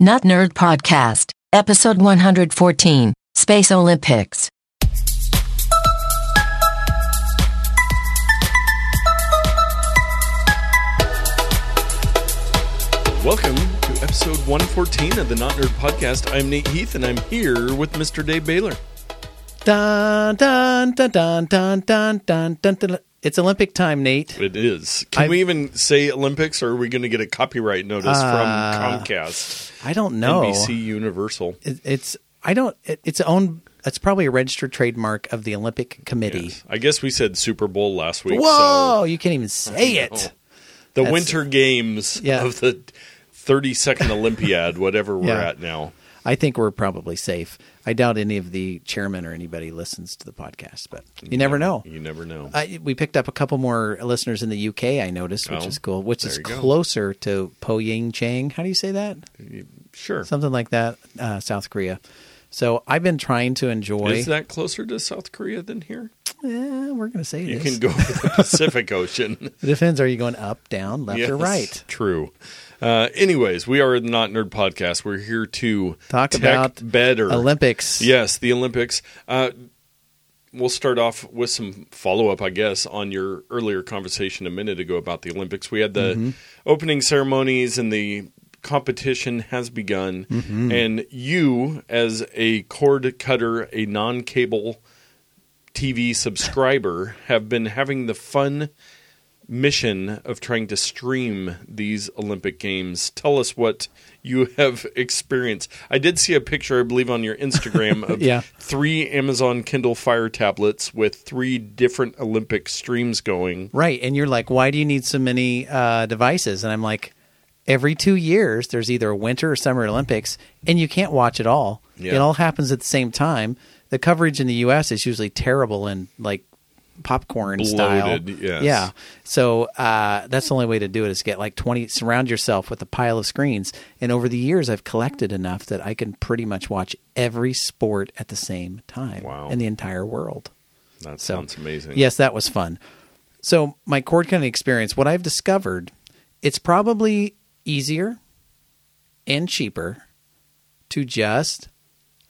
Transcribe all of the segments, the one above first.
Not Nerd Podcast, Episode 114 Space Olympics. Welcome to episode 114 of the Not Nerd Podcast. I'm Nate Heath, and I'm here with Mr. Dave Baylor. Dun dun dun dun dun dun dun dun. dun. It's Olympic time, Nate. It is. Can I've- we even say Olympics, or are we going to get a copyright notice Uh, from Comcast, I don't know. NBC Universal? It, it's I don't. It, it's owned. It's probably a registered trademark of the Olympic Committee. Yes. I guess we said Super Bowl last week. Whoa! you can't even say it. The That's- Winter Games Yeah. of the 32nd Olympiad, whatever we're Yeah. at now. I think we're probably safe. I doubt any of the chairmen or anybody listens to the podcast, but you never know. You never know. I, we picked up a couple more listeners in the UK. I noticed, which Oh, is cool. Which is you go. closer to PyeongChang. How do you say that? sure. Something like that. Uh, South Korea. So I've been trying to enjoy. Is that closer to South Korea than here? Eh, we're going to say it You is. can go to the Pacific Ocean. It depends. Are you going up, down, left, or Yes, right? True. Uh, anyways, we are the Not Nerd Podcast. We're here to Talk about better Olympics. Yes, the Olympics. Uh, we'll start off with some follow up, I guess, on your earlier conversation a minute ago about the Olympics. We had the Mm-hmm. opening ceremonies and the competition has begun. Mm-hmm. And you, as a cord cutter, a non cable TV subscriber, have been having the fun mission of trying to stream these Olympic Games. Tell us what you have experienced. I did see a picture, I believe, on your Instagram of Yeah. three Amazon Kindle Fire tablets with three different Olympic streams going. Right. And you're like, why do you need so many uh, devices? And I'm like, every two years, there's either a winter or summer Olympics, and you can't watch it all. Yeah. It all happens at the same time. The coverage in the U.S. is usually terrible and like popcorn style. Yes. Yeah. So uh, that's the only way to do it is get like 20, surround yourself with a pile of screens. And over the years, I've collected enough that I can pretty much watch every sport at the same time Wow. in the entire world. That So, sounds amazing. Yes, that was fun. So my cord cutting experience, what I've discovered, it's probably easier and cheaper to just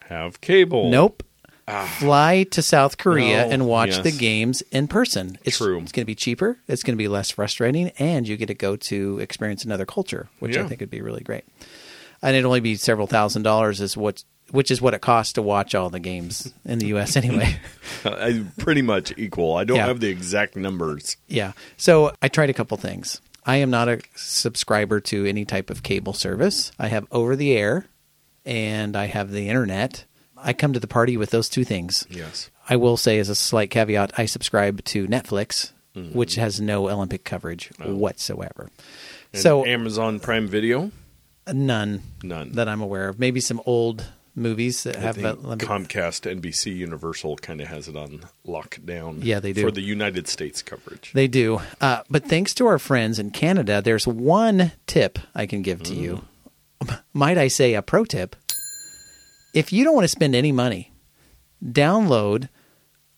Have cable. nope Ah. fly to South Korea No, and watch yes. the games in person. It's, True. It's going to be cheaper. It's going to be less frustrating, and you get to go to experience another culture, which I think would be really great. And it'd only be several thousand dollars, is what which is what it costs to watch all the games in the U.S. anyway. Uh, pretty much equal. I don't Yeah. have the exact numbers. Yeah. So I tried a couple things. I am not a subscriber to any type of cable service. I have over the air and I have the internet. I come to the party with those two things. Yes. I will say, as a slight caveat, I subscribe to Netflix, which has no Olympic coverage whatsoever. And so Amazon Prime Video? none, None. that I'm aware of. Maybe some old movies that I have Olympic. Comcast, NBC, Universal kind of has it on lockdown. Yeah, they do. For the United States coverage. They do. Uh, but thanks to our friends in Canada, there's one tip I can give to you. Might I say a pro tip? If you don't want to spend any money, download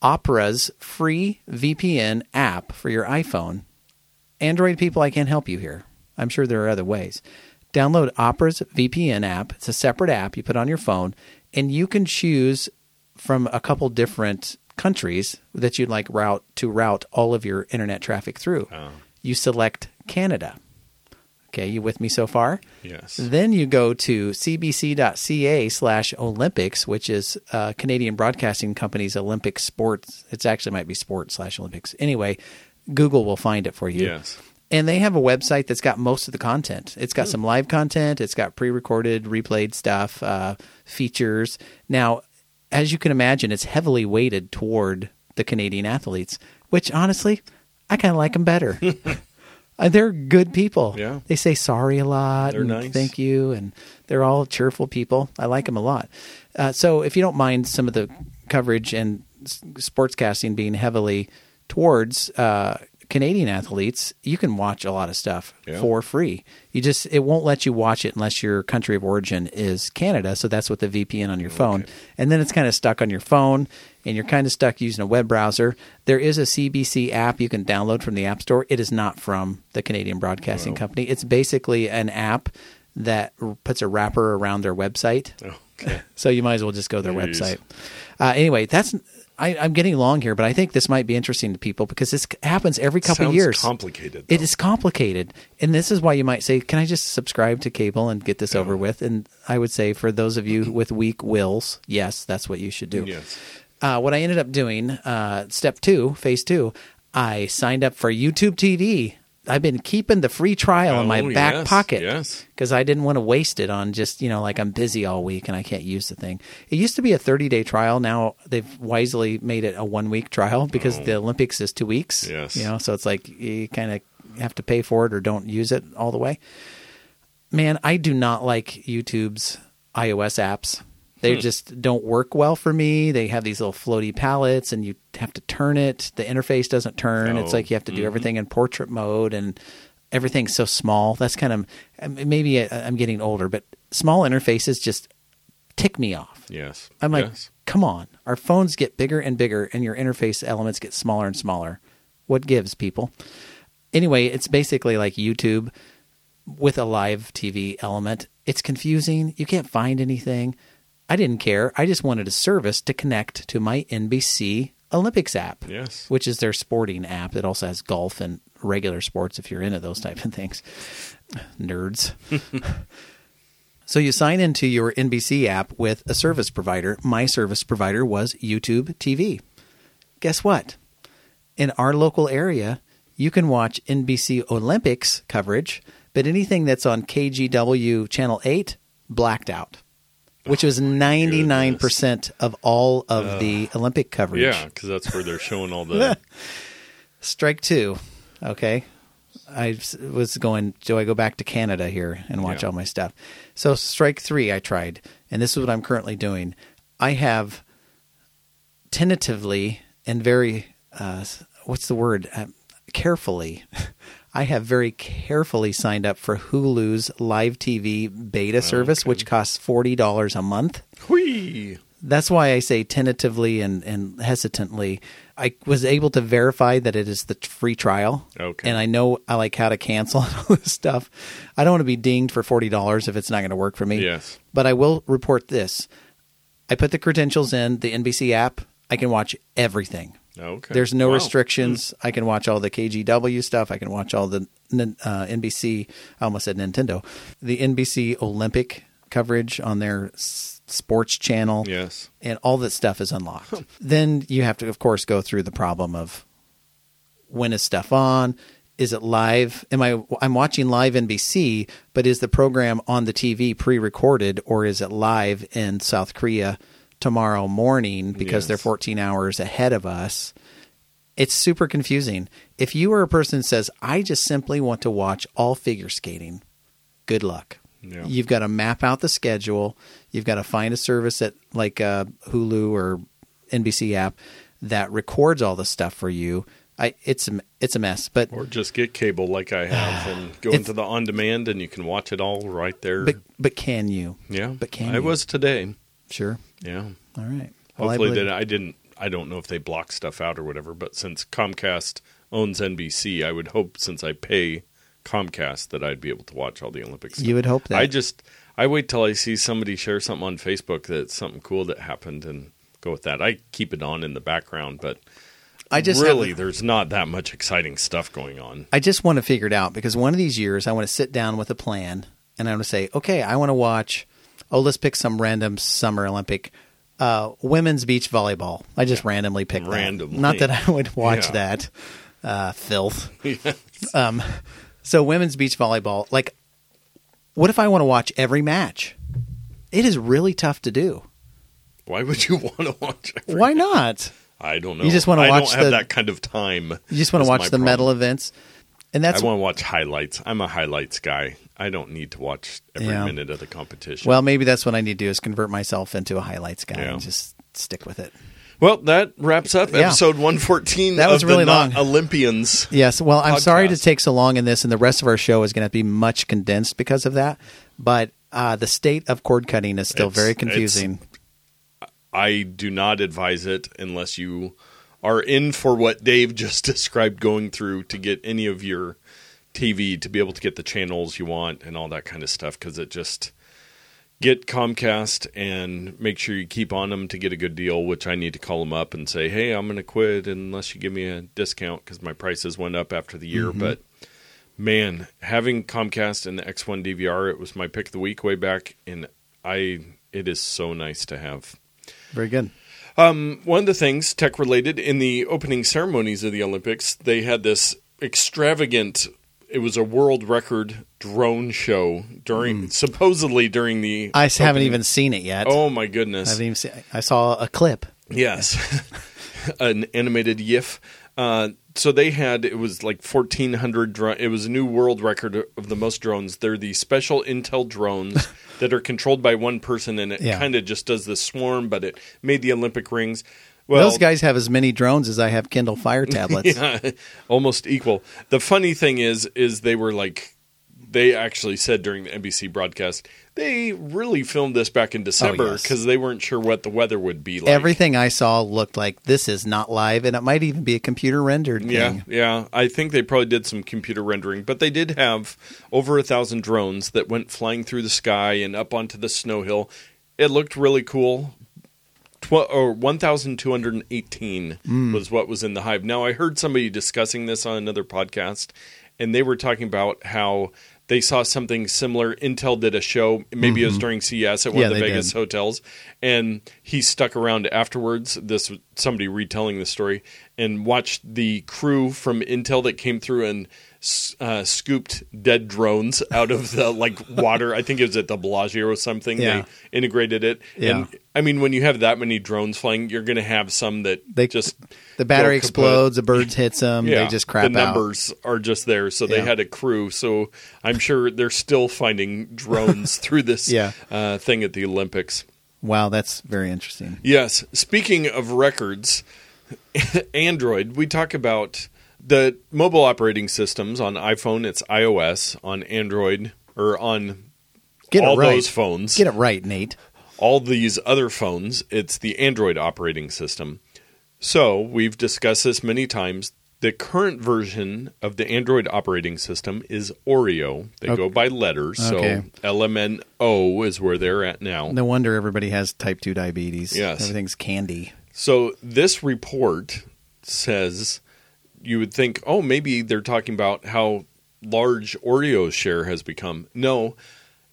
Opera's free VPN app for your iPhone. Android people, I can't help you here. I'm sure there are other ways. Download Opera's VPN app. It's a separate app you put on your phone, and you can choose from a couple different countries that you'd like route to route all of your internet traffic through. Oh. You select Canada. Okay, you with me so far? Yes. Then you go to cbc.ca slash Olympics, which is uh, Canadian Broadcasting Company's Olympic sports. It's actually might be sports slash Olympics. Anyway, Google will find it for you. Yes. And they have a website that's got most of the content. It's got some live content. It's got pre-recorded, replayed stuff, uh, features. Now, as you can imagine, it's heavily weighted toward the Canadian athletes, which honestly, I kind of like them better. Uh, they're good people. Yeah. They say sorry a lot. They're and nice. Thank you. And they're all cheerful people. I like them a lot. Uh, so if you don't mind some of the coverage and s- sportscasting being heavily towards uh, Canadian athletes, you can watch a lot of stuff Yeah. for free. You just it won't let you watch it unless your country of origin is Canada. So that's with the VPN on your phone, and then it's kind of stuck on your phone, and you're kind of stuck using a web browser. There is a CBC app you can download from the App Store. It is not from the Canadian Broadcasting Company. It's basically an app that r- puts a wrapper around their website. Okay. So you might as well just go to their Jeez. website. Uh, anyway, that's I, I'm getting long here, but I think this might be interesting to people because this happens every couple Sounds years. It's complicated. It though. is complicated, and this is why you might say, "Can I just subscribe to cable and get this over with?" And I would say, for those of you with weak wills, yes, that's what you should do. Yes. Uh, what I ended up doing, uh, step two, phase two, I signed up for YouTube TV. I've been keeping the free trial in my Oh, back yes, pocket yes. because I didn't want to waste it on just you know like I'm busy all week and I can't use the thing. It used to be a 30 day trial. Now they've wisely made it a one week trial because the Olympics is two weeks. Oh. Yes. you know, so it's like you kind of have to pay for it or don't use it all the way. Man, I do not like YouTube's iOS apps. They Hmm. just don't work well for me. They have these little floaty palettes, and you have to turn it. The interface doesn't turn. It's Oh, like you have to do everything in portrait mode, and everything's so small. That's kind of um, maybe I'm getting older, but small interfaces just tick me off. Yes. I'm like, Yes. come on. Our phones get bigger and bigger, and your interface elements get smaller and smaller. What gives, people? Anyway, it's basically like YouTube with a live TV element. It's confusing. You can't find anything. I didn't care. I just wanted a service to connect to my NBC Olympics app, Yes. which is their sporting app. It also has golf and regular sports if you're into those type of things. Nerds. So you sign into your NBC app with a service provider. My service provider was YouTube TV. Guess what? In our local area, you can watch NBC Olympics coverage, but anything that's on KGW Channel 8 blacked out, which was 99% of all of the Olympic coverage. Yeah, because that's where they're showing all the. Strike 2. Okay. I was going, do I go back to Canada here and watch Yeah. all my stuff? So, strike three, I tried. And this is what I'm currently doing. I have tentatively and very, uh, what's the word? Uh, carefully. I have very carefully signed up for Hulu's live TV beta service, which costs $40 a month. Whee! That's why I say tentatively and, and hesitantly. I was able to verify that it is the free trial. Okay. And I know I like how to cancel and all this stuff. I don't want to be dinged for $40 if it's not going to work for me. Yes. But I will report this. I put the credentials in the NBC app. I can watch everything. Okay. There's no Wow. restrictions. I can watch all the KGW stuff. I can watch all the uh, NBC. I almost said Nintendo. The NBC Olympic coverage on their sports channel. Yes. And all that stuff is unlocked. then you have to, of course, go through the problem of when is stuff on? Is it live? Am I? I'm watching live NBC, but is the program on the TV pre-recorded or is it live in South Korea tomorrow morning because Yes. they're 14 hours ahead of us? It's super confusing. If you are a person that says, "I just simply want to watch all figure skating," good luck. Yeah. You've got to map out the schedule. You've got to find a service at like uh, Hulu or NBC app that records all the stuff for you. I, it's a, it's a mess, but Or just get cable like I have and go into the on demand and you can watch it all right there. but but can you? yeah. but can I you? was today. Sure. Yeah. All right. Well, I Hopefully believe- that I didn't I don't know if they block stuff out or whatever, but since Comcast owns NBC, I would hope since I pay Comcast that I'd be able to watch all the Olympics. You would hope that. I just I wait till I see somebody share something on Facebook that's something cool that happened and go with that. I keep it on in the background, but I just really there's not that much exciting stuff going on. I just want to figure it out because one of these years I want to sit down with a plan and I want to say, okay, I want to watch. Oh, let's pick some random Summer Olympic uh, women's beach volleyball. I just randomly picked that. Randomly. Not that I would watch Yeah. that uh, filth. Um, so women's beach volleyball. Like, what if I want to watch every match? It is really tough to do. Why would you want to watch? every- Why not? I don't know. You just wanna I watch don't have the- that kind of time. You just want to watch the medal events, and that's I want to watch highlights. I'm a highlights guy. I don't need to watch every Yeah. minute of the competition. well, maybe that's what I need to do is convert myself into a highlights guy Yeah. and just stick with it. Well, that wraps up Yeah. episode 114 That was really long. Olympians. Yes. Well, I'm sorry to take so long in this, and the rest of our show is going to be much condensed because of that. But uh, the state of cord cutting is still It's- very confusing. I do not advise it unless you are in for what Dave just described going through to get any of your TV to be able to get the channels you want and all that kind of stuff because it just get Comcast and make sure you keep on them to get a good deal. Which I need to call them up and say, hey, I'm going to quit unless you give me a discount because my prices went up after the year. Mm-hmm. But man, having Comcast and the X1 DVR, it was my pick of the week way back, and I it is so nice to have. Very good. One of the things tech related in the opening ceremonies of the Olympics, they had this extravagant. It was a world record drone show during supposedly during the. I s- haven't even seen it yet. Oh my goodness! I haven't even seen, I saw a clip. Yes, an animated GIF. Uh, so they had it was like fourteen hundred. Dro- it was a new world record of the most drones. They're the special intel drones that are controlled by one person, and it Yeah. kind of just does the swarm. But it made the Olympic rings. Well, Those guys have as many drones as I have Kindle Fire tablets. yeah, almost equal. The funny thing is, is they were like, they actually said during the NBC broadcast, they really filmed this back in December Oh, yes. because they weren't sure what the weather would be like. Everything I saw looked like this is not live, and it might even be a computer rendered thing. Yeah, yeah. I think they probably did some computer rendering, but they did have over a thousand drones that went flying through the sky and up onto the snow hill. It looked really cool. Tw- or 1,218 mm. was what was in the hive. Now, I heard somebody discussing this on another podcast, and they were talking about how they saw something similar. Intel did a show, maybe it was mm-hmm. during CES at one Yeah, of the Vegas did. hotels, and he stuck around afterwards. This somebody retelling the story and watched the crew from Intel that came through and uh, scooped dead drones out of the like water. I think it was at the Bellagio or something. Yeah. They integrated it, Yeah. and I mean, when you have that many drones flying, you're going to have some that They- just The battery explodes, a bird hits them, Yeah, they just crap the out. numbers are just there. So they Yeah. had a crew. So I'm sure they're still finding drones through this Yeah. uh, thing at the Olympics. Wow, that's very interesting. Yes. Speaking of records, Android, we talk about the mobile operating systems on iPhone, it's iOS, on Android, or on Get all it right. those phones, Get it right, Nate. all these other phones, it's the Android operating system. So we've discussed this many times. The current version of the Android operating system is Oreo. They Okay. go by letters. Okay. So LMNO is where they're at now. No wonder everybody has type 2 diabetes. Yes. Everything's candy. So this report says you would think, oh, maybe they're talking about how large Oreo's share has become. No,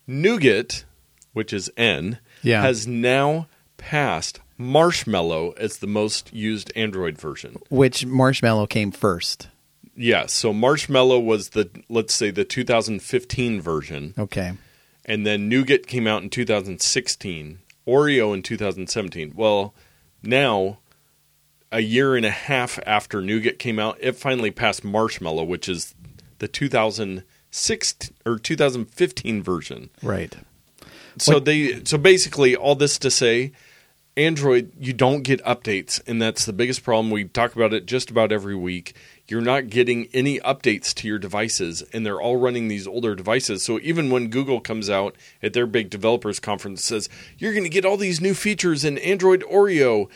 Nougat, which is N, Yeah. has now passed Marshmallow as the most used Android version. Which marshmallow came first? Yes, so Marshmallow was the let's say the 2015 version, Okay. and then Nougat came out in 2016, Oreo in 2017. Well, now a year and a half after Nougat came out, it finally passed Marshmallow, which is the 2006 or 2015 version. Right. So they so basically all this to say Android you don't get updates and that's the biggest problem. We talk about it just about every week. You're not getting any updates to your devices and they're all running these older devices. So even when Google comes out at their big developers conference says you're going to get all these new features in Android Oreo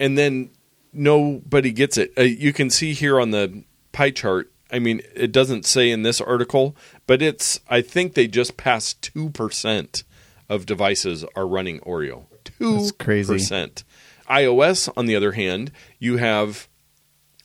and then nobody gets it. Uh, you can see here on the pie chart I mean, it doesn't say in this article, but it's. I think they just passed two percent of devices are running Oreo. Two crazy percent. iOS, on the other hand, you have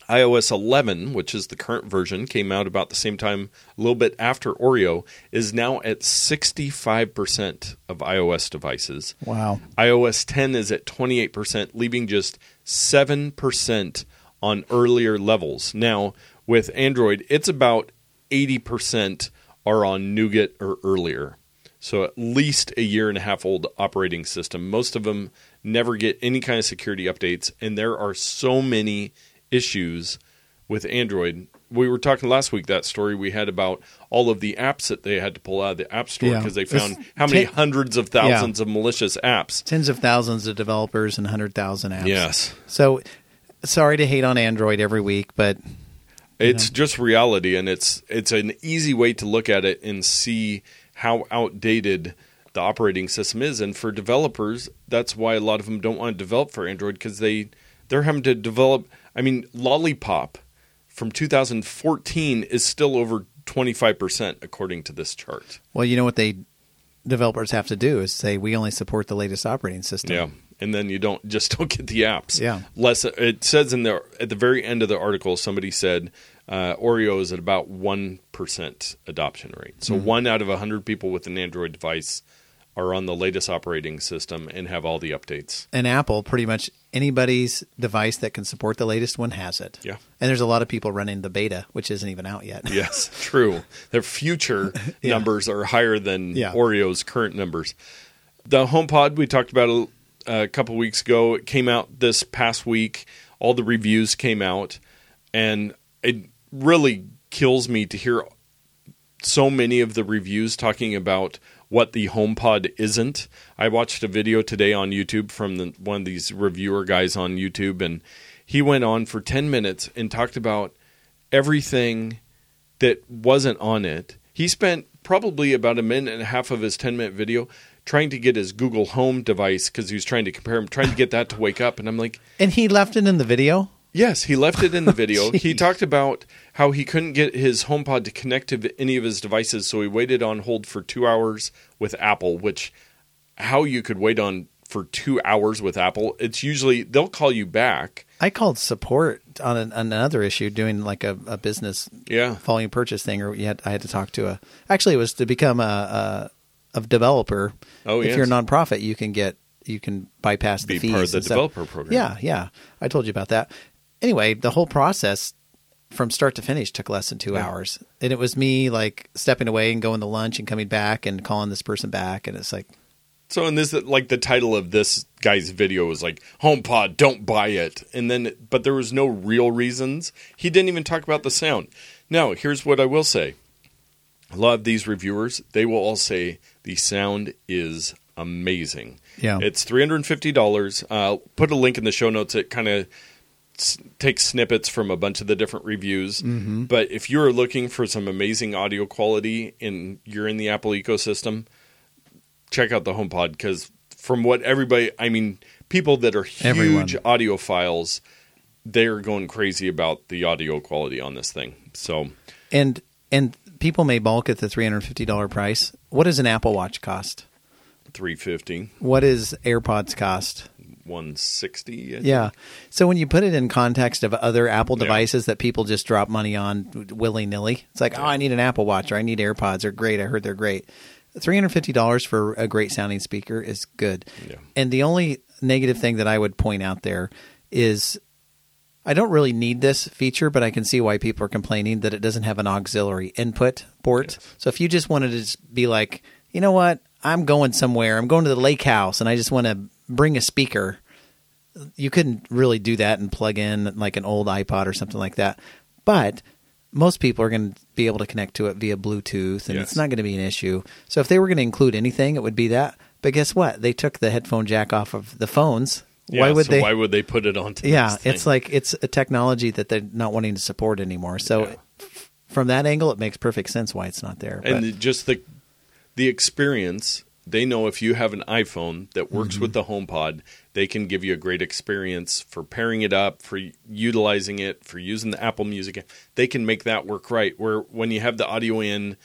iOS 11, which is the current version, came out about the same time, a little bit after Oreo, is now at 65% of iOS devices. Wow. iOS 10 is at 28%, leaving just 7% on earlier levels. Now, with Android, it's about 80% are on Nougat or earlier. So at least a year and a half old operating system. Most of them never get any kind of security updates, and there are so many issues with Android. We were talking last week that story we had about all of the apps that they had to pull out of the App Store Yeah. because they This- found how many ten- hundreds of thousands of malicious apps. Tens of thousands of developers and 100,000 apps. Yes. So sorry to hate on Android every week, but It's just reality, and it's it's an easy way to look at it and see how outdated the operating system is. And for developers, that's why a lot of them don't want to develop for Android because they they're having to develop. I mean, Lollipop from 2014 is still over 25% according to this chart. Well, you know what they developers have to do is say we only support the latest operating system. Yeah. And then you don't just don't get the apps. Yeah. Less it says in the at the very end of the article somebody said uh, Oreo is at about 1% adoption rate. So Mm-hmm. one out of 100 people with an Android device are on the latest operating system and have all the updates. And Apple, pretty much anybody's device that can support the latest one has it. Yeah. And there's a lot of people running the beta, which isn't even out yet. Yes, true. Their future Yeah. numbers are higher than Yeah. Oreo's current numbers. The HomePod we talked about a, a couple weeks ago. It came out this past week. All the reviews came out, and it really kills me to hear so many of the reviews talking about what the HomePod isn't. I watched a video today on YouTube from the, one of these reviewer guys on YouTube, and he went on for 10 minutes and talked about everything that wasn't on it. He spent probably about a minute and a half of his 10 minute video trying to get his Google Home device because he was trying to compare them, trying to get that to wake up. And I'm like, And he left it in the video. Yes, he left it in the video. Oh, he talked about how he couldn't get his HomePod to connect to any of his devices, so he waited on hold for two hours with Apple. Which, how you could wait on for two hours with Apple? It's usually they'll call you back. I called support on an, another issue, doing like a, a business Yeah, volume purchase thing, or you had, I had to talk to a. Actually, it was to become a a, a developer. Oh, if yes. you're a nonprofit, you can get you can bypass the Be fees part of the and stuff. developer program. Yeah, yeah. I told you about that. Anyway, the whole process from start to finish took less than two Yeah. hours, and it was me like stepping away and going to lunch and coming back and calling this person back, and it's like, So, in this, like the title of this guy's video was like HomePod, don't buy it. And then, but there was no real reasons. He didn't even talk about the sound. Now, here's what I will say: a lot of these reviewers, they will all say the sound is amazing. Yeah. it's three hundred and fifty dollars. Uh, put a link in the show notes. It kind of takes snippets from a bunch of the different reviews. Mm-hmm. But if you're looking for some amazing audio quality and you're in the Apple ecosystem, check out the HomePod because from what everybody, I mean, people that are huge Everyone. audiophiles, they're going crazy about the audio quality on this thing. So and and people may balk at the three hundred fifty dollar price. What does an Apple Watch cost? 350, What does AirPods cost? 160. Yeah. So when you put it in context of other Apple Yeah. devices that people just drop money on willy nilly, it's like, oh, I need an Apple Watch or I need AirPods. They're great. I heard they're great. Three hundred fifty dollars for a great sounding speaker is good. Yeah. And the only negative thing that I would point out there is I don't really need this feature, but I can see why people are complaining that it doesn't have an auxiliary input port. So if you just wanted to just be like, you know what, I'm going somewhere, I'm going to the lake house, and I just want to bring a speaker, you couldn't really do that and plug in like an old iPod or something like that. But most people are going to be able to connect to it via Bluetooth, and Yes. it's not going to be an issue. So if they were going to include anything, it would be that. But guess what? They took the headphone jack off of the phones. Yeah, why would so they? Why would they put it onto? yeah, it's like it's a technology that they're not wanting to support anymore. So Yeah. f- from that angle, it makes perfect sense why it's not there. and But- just the the experience they know if you have an iphone that works Mm-hmm. with the homepod they can give you a great experience for pairing it up for utilizing it for using the apple music they can make that work right where when you have the audio in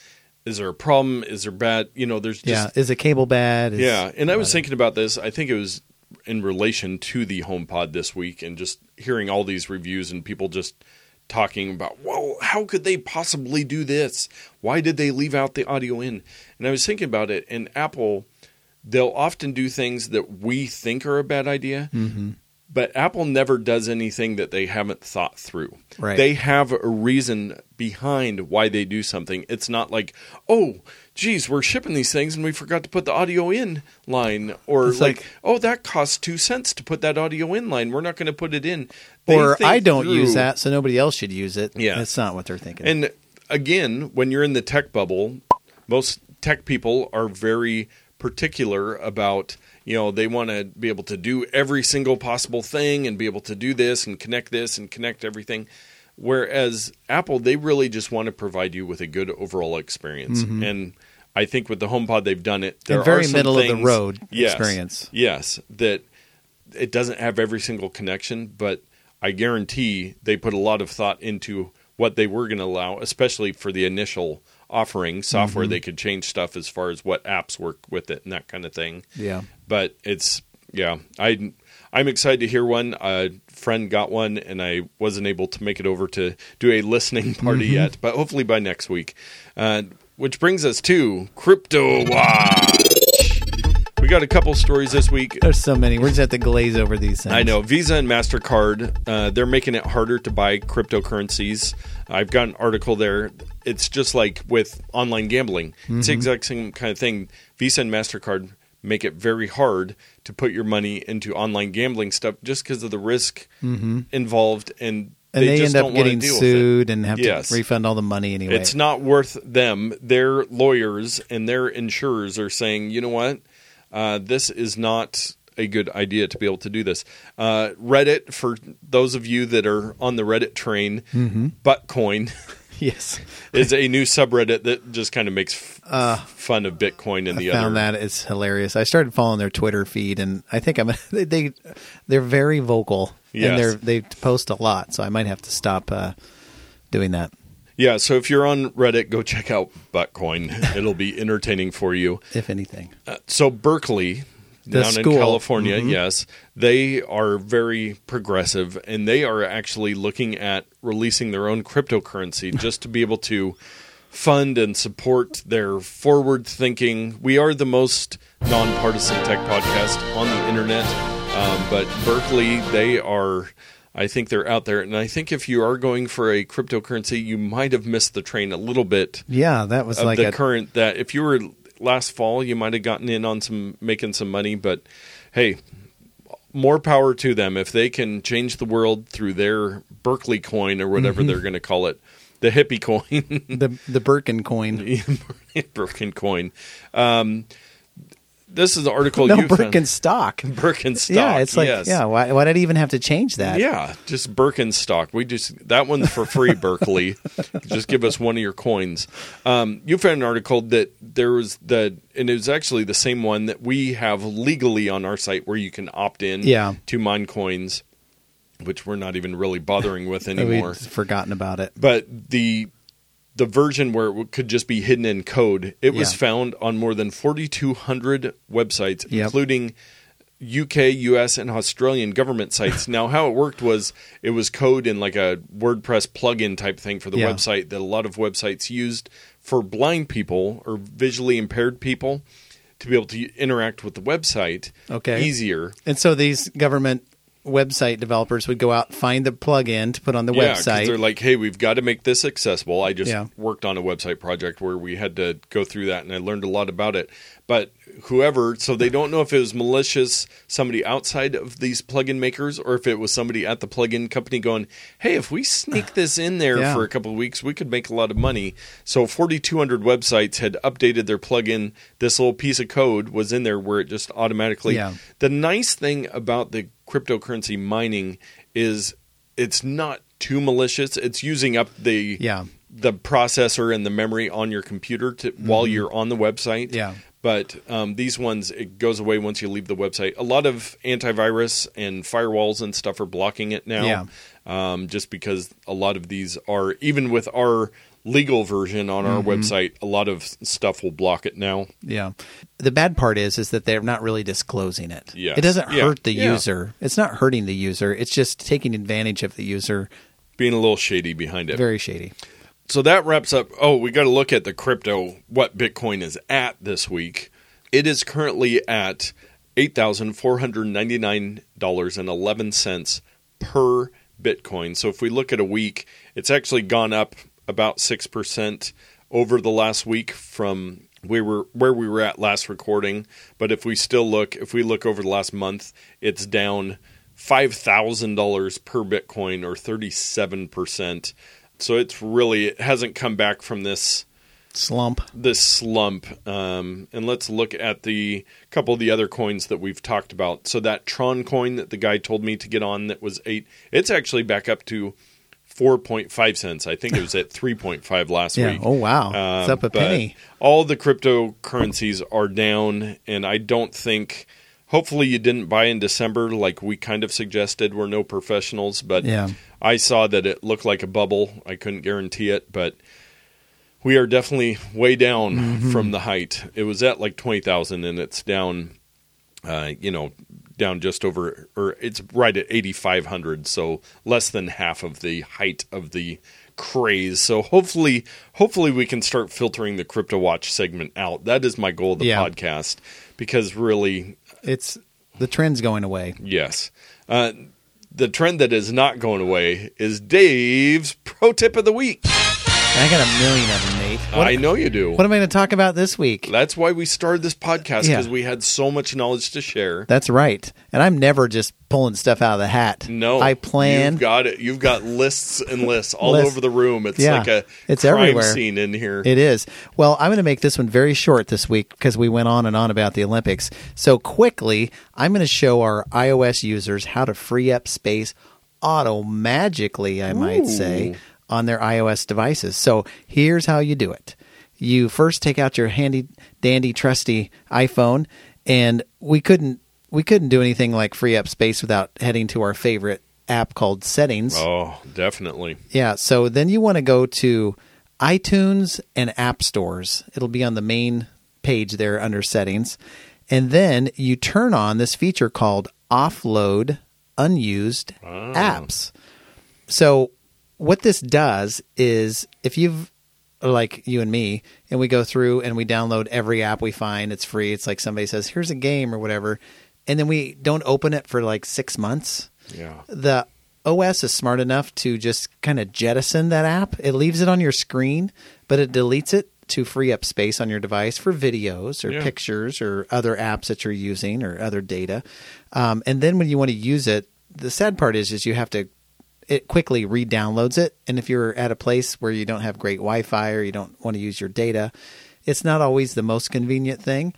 is there a problem is there bad you know there's just, yeah, is a cable bad? Is- yeah, and I was thinking about this. I think it was in relation to the HomePod this week, and just hearing all these reviews and people just talking about, well, how could they possibly do this? Why did they leave out the audio in? And I was thinking about it, and Apple, they'll often do things that we think are a bad idea. Mm-hmm. But Apple never does anything that they haven't thought through. Right. They have a reason behind why they do something. It's not like, oh, geez, we're shipping these things and we forgot to put the audio in line, or like, like- oh, that costs two cents to put that audio in line. We're not going to put it in. They or I don't through- use that, so nobody else should use it. Yeah. that's not what they're thinking. And again, when you're in the tech bubble, most tech people are very particular about, you know, they want to be able to do every single possible thing and be able to do this and connect this and connect everything. Whereas Apple, they really just want to provide you with a good overall experience. Mm-hmm. And I think with the HomePod, they've done it. There And very middle of the road Yes, experience. Yes, that it doesn't have every single connection, but I guarantee they put a lot of thought into what they were going to allow, especially for the initial offering software. Mm-hmm. They could change stuff as far as what apps work with it and that kind of thing. Yeah. But it's yeah, I I'm excited to hear one. A friend got one, and I wasn't able to make it over to do a listening party yet, but hopefully by next week. Uh, which brings us to Crypto Watch. We got a couple stories this week. There's so many. We're just have to glaze over these things. I know Visa and Mastercard. Uh, they're making it harder to buy cryptocurrencies. I've got an article there. It's just like with online gambling. It's the exact same kind of thing. Visa and Mastercard make it very hard to put your money into online gambling stuff just because of the risk involved, and, And they, just end up getting deal with it. sued and have Yes. to refund all the money anyway. It's not worth them. Their lawyers and their insurers are saying, you know what, uh, this is not a good idea to be able to do this. Uh, Reddit, for those of you that are on the Reddit train, Mm-hmm. Buttcoin yes. is a new subreddit that just kind of makes f- fun of Bitcoin and the Uh, I other. found that it's hilarious. I started following their Twitter feed, and I think I'm they, they they're very vocal Yes. and they're they post a lot. So I might have to stop uh, doing that Yeah, so if you're on Reddit, go check out Buttcoin. It'll be entertaining for you. if anything. Uh, so Berkeley, The down school. in California, Mhm. yes, they are very progressive, and they are actually looking at releasing their own cryptocurrency just to be able to fund and support their forward thinking. We are the most nonpartisan tech podcast on the internet, um, but Berkeley, they are. I think they're out there, and I think if you are going for a cryptocurrency, you might have missed the train a little bit Yeah, that was like the a current that if you were last fall you might have gotten in on some making some money but hey more power to them if they can change the world through their Berkeley coin or whatever Mm-hmm. they're going to call it the hippie coin the the Birkin coin. Birkin coin um, this is the article no you Birkin stock. found. Birkenstock yeah, it's like yes. yeah. Why why did I even have to change that? Yeah, just Birkenstock. We just that one's for free, Berkeley. just give us one of your coins. Um, you found an article that there was the, and it was actually the same one that we have legally on our site, where you can opt in Yeah. to mine coins, which we're not even really bothering with We'd anymore. forgotten about it. But the the version where it could just be hidden in code, it was found on more than 4,200 websites, Yep. including UK, US, and Australian government sites. now, how it worked was it was code in like a WordPress plugin type thing for the Yeah. website that a lot of websites used for blind people or visually impaired people to be able to interact with the website Okay. easier. And so these government website developers would go out find the plug-in to put on the Yeah, website. they're like, hey, we've got to make this accessible. I just Yeah. worked on a website project where we had to go through that, and I learned a lot about it. But whoever, so they don't know if it was malicious, somebody outside of these plugin makers, or if it was somebody at the plugin company going, hey, if we sneak this in there Yeah. for a couple of weeks, we could make a lot of money. So 4,200 websites had updated their plugin. This little piece of code was in there where it just automatically. Yeah. The nice thing about the cryptocurrency mining is it's not too malicious. It's using up the Yeah. the processor and the memory on your computer to, while you're on the website. Mm-hmm. Yeah. But um, these ones, it goes away once you leave the website. A lot of antivirus and firewalls and stuff are blocking it now. Um, just because a lot of these are, even with our legal version on our Mm-hmm. website, a lot of stuff will block it now. Yeah. The bad part is is that they're not really disclosing it. Yes. It doesn't Yeah. hurt the Yeah. user. It's not hurting the user. It's just taking advantage of the user. Being a little shady behind it. Very shady. So that wraps up. Oh, we got to look at the crypto, what Bitcoin is at this week. It is currently at $8,499.11 per Bitcoin. So if we look at a week, it's actually gone up about 6% over the last week from we were where we were at last recording. But if we still look, if we look over the last month, it's down $5,000 per Bitcoin or 37%. So it's really it hasn't come back from this Slump. this slump. Um, and let's look at the couple of the other coins that we've talked about. So that Tron coin that the guy told me to get on that was eight, it's actually back up to four point five cents. I think it was at three point five last Yeah. week. Oh wow. it's Um, up a penny. All the cryptocurrencies are down, and I don't think hopefully you didn't buy in December like we kind of suggested. We're no professionals, but Yeah. I saw that it looked like a bubble. I couldn't guarantee it, but we are definitely way down Mm-hmm. from the height. It was at like 20,000 and it's down uh, you know, down just over, or it's right at 8,500, so less than half of the height of the craze. So hopefully, hopefully we can start filtering the crypto watch segment out. That is my goal of the Yeah. podcast, because really, It's the trend's going away. yes, uh, the trend that is not going away is Dave's pro tip of the week. I got a million of them, Nate. What, I know you do. what am I going to talk about this week? That's why we started this podcast Yeah. because we had so much knowledge to share. That's right. And I'm never just pulling stuff out of the hat. No, I plan. You've got it. You've got lists and lists all Lists. over the room. It's Yeah, like a it's crime everywhere. scene in here. It is. Well, I'm going to make this one very short this week because we went on and on about the Olympics. So quickly, I'm going to show our iOS users how to free up space auto magically, I might Ooh. say, on their iOS devices. So here's how you do it. You first take out your handy dandy trusty iPhone and we couldn't we couldn't do anything like free up space without heading to our favorite app called Settings. oh, definitely. Yeah, so then you want to go to iTunes and App Stores. It'll be on the main page there under settings. And then you turn on this feature called offload unused Ah. apps. So what this does is if you've like you and me and we go through and we download every app we find it's free it's like somebody says here's a game or whatever and then we don't open it for like 6 months Yeah. the OS is smart enough to just kind of jettison that app. It leaves it on your screen, but it deletes it to free up space on your device for videos or Yeah. pictures or other apps that you're using or other data. Um, and then when you want to use it, the sad part is is you have to it quickly re-downloads it. And if you're at a place where you don't have great Wi-Fi or you don't want to use your data, it's not always the most convenient thing,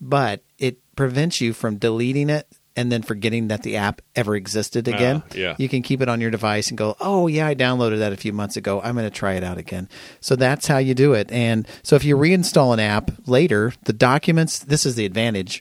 but it prevents you from deleting it and then forgetting that the app ever existed again. Ah, yeah. You can keep it on your device and go, "Oh yeah, I downloaded that a few months ago. I'm going to try it out again." So that's how you do it. And so if you reinstall an app later, the documents, this is the advantage.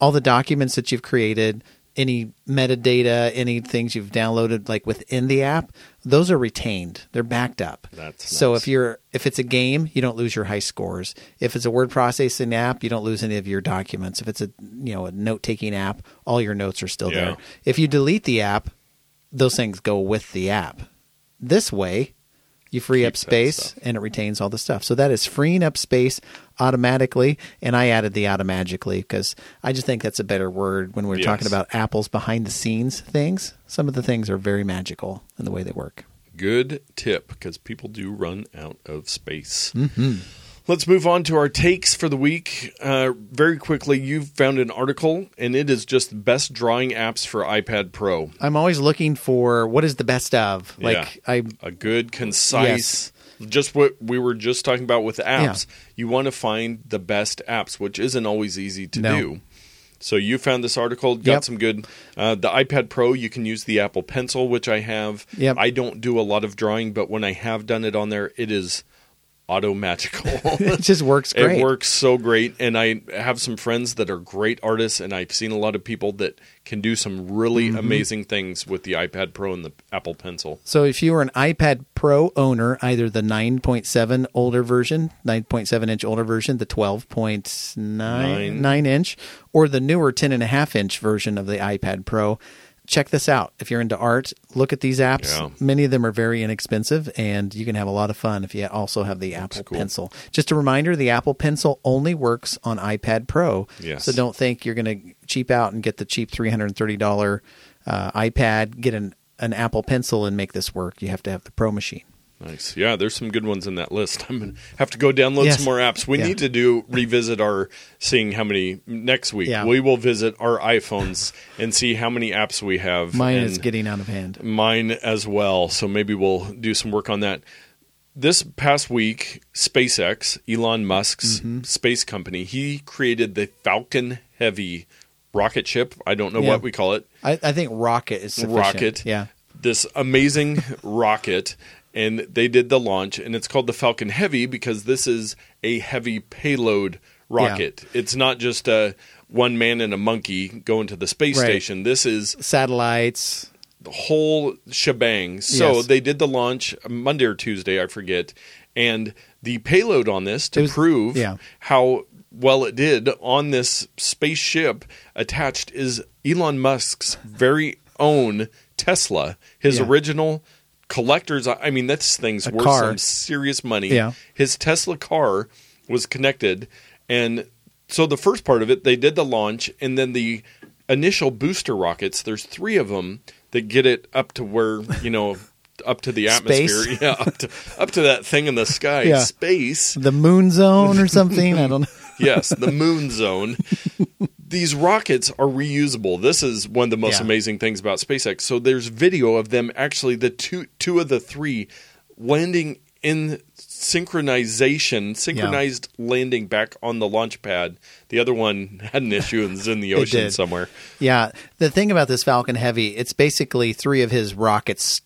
All the documents that you've created, any metadata, any things you've downloaded like within the app, those are retained. They're backed up. That's so nice. if you're if it's a game, you don't lose your high scores. If it's a word processing app, you don't lose any of your documents. If it's a you know a note taking app, all your notes are still Yeah. there. If you delete the app, those things go with the app. This way, you free up space and it retains all the stuff. So that is freeing up space automatically. And I added the automatically because I just think that's a better word when we're Yes. talking about Apple's behind the scenes things. Some of the things are very magical in the way they work. Good tip because people do run out of space. Mm-hmm. Let's move on to our takes for the week. Uh, very quickly, you've found an article, and it is just best drawing apps for iPad Pro. I'm always looking for what is the best of. Like I a good, concise, just what we were just talking about with apps. You want to find the best apps, which isn't always easy to No. do. So you found this article, got Yep. some good. Uh, the iPad Pro, you can use the Apple Pencil, which I have. Yep. I don't do a lot of drawing, but when I have done it on there, it is auto magical. it just works great. It works so great, and I have some friends that are great artists, and I've seen a lot of people that can do some really Mm-hmm. amazing things with the iPad Pro and the Apple Pencil. So if you were an iPad Pro owner, either the 9.7 older version, 9.7 inch older version, the 12.9 Nine. 9 inch, or the newer 10.5 inch version of the iPad Pro, check this out. If you're into art, look at these apps. Yeah. Many of them are very inexpensive, and you can have a lot of fun if you also have the Apple cool. Pencil. Just a reminder the Apple Pencil only works on iPad Pro. Yes. So don't think you're going to cheap out and get the cheap $330 uh, iPad, get an, an Apple Pencil, and make this work. You have to have the Pro machine. Nice. Yeah, there's some good ones in that list. I'm gonna have to go download Yes. some more apps. We Yeah. need to do revisit our seeing how many next week. Yeah. We will visit our iPhones and see how many apps we have. Mine is getting out of hand. mine as well. So maybe we'll do some work on that. This past week, SpaceX, Elon Musk's Mm-hmm. space company, he created the Falcon Heavy rocket ship. I don't know Yeah. what we call it. I, I think Rocket is sufficient. Rocket. Yeah. This amazing rocket. And they did the launch, and it's called the Falcon Heavy because this is a heavy payload rocket. It's not just a one man and a monkey going to the space Right. station. This is Satellites. the whole shebang. So Yes. they did the launch Monday or Tuesday, I forget, and the payload on this to was- prove yeah. how well it did on this spaceship attached is Elon Musk's very own Tesla, his Yeah. original collector's. I mean, this thing's A worth car. some serious money. Yeah. His Tesla car was connected, and so the first part of it, they did the launch, and then the initial booster rockets. There's three of them that get it up to where you know. Up to the Space? atmosphere, yeah, up to up to that thing in the sky, Yeah. space. The moon zone or something. I don't know. Yes, the moon zone. These rockets are reusable. This is one of the most Yeah. amazing things about SpaceX. So there's video of them actually the two two of the three landing in synchronization, synchronized landing back on the launch pad. The other one had an issue and is in the ocean somewhere. Yeah, the thing about this Falcon Heavy, it's basically three of his rockets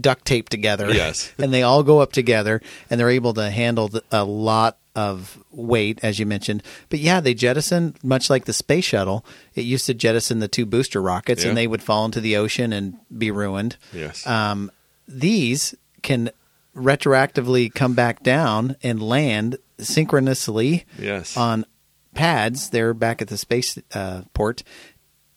duct taped together. Yes. and they all go up together, and they're able to handle a lot of weight, as you mentioned. But yeah, they jettison much like the space shuttle. It used to jettison the two booster rockets, Yeah. and they would fall into the ocean and be ruined. Yes. Um, these can retroactively come back down and land synchronously yes. on pads there back at the space uh, port,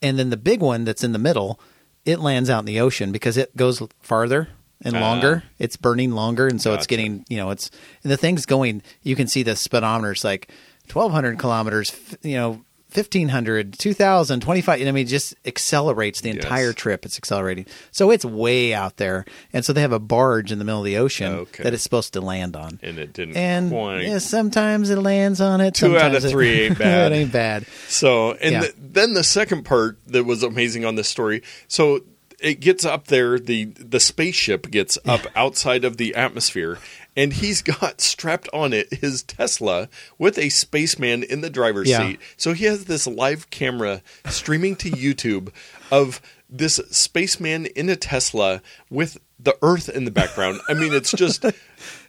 and then the big one that's in the middle, it lands out in the ocean because it goes farther and Ah. longer. It's burning longer, and so it's getting you know it's and the thing's going. You can see the speedometers like twelve hundred kilometers. You know. 1500 2000 25 i mean it just accelerates the Yes. entire trip it's accelerating so it's way out there and so they have a barge in the middle of the ocean Okay. that it's supposed to land on and it didn't and yeah, sometimes it lands on it. Two out of it- three ain't bad. it ain't bad. So, and Yeah. th- then the second part that was amazing on this story. So it gets up there. the The spaceship gets up outside of the atmosphere, and he's got strapped on it his Tesla with a spaceman in the driver's Yeah. seat. So he has this live camera streaming to YouTube of this spaceman in a Tesla with the Earth in the background. I mean, it's just.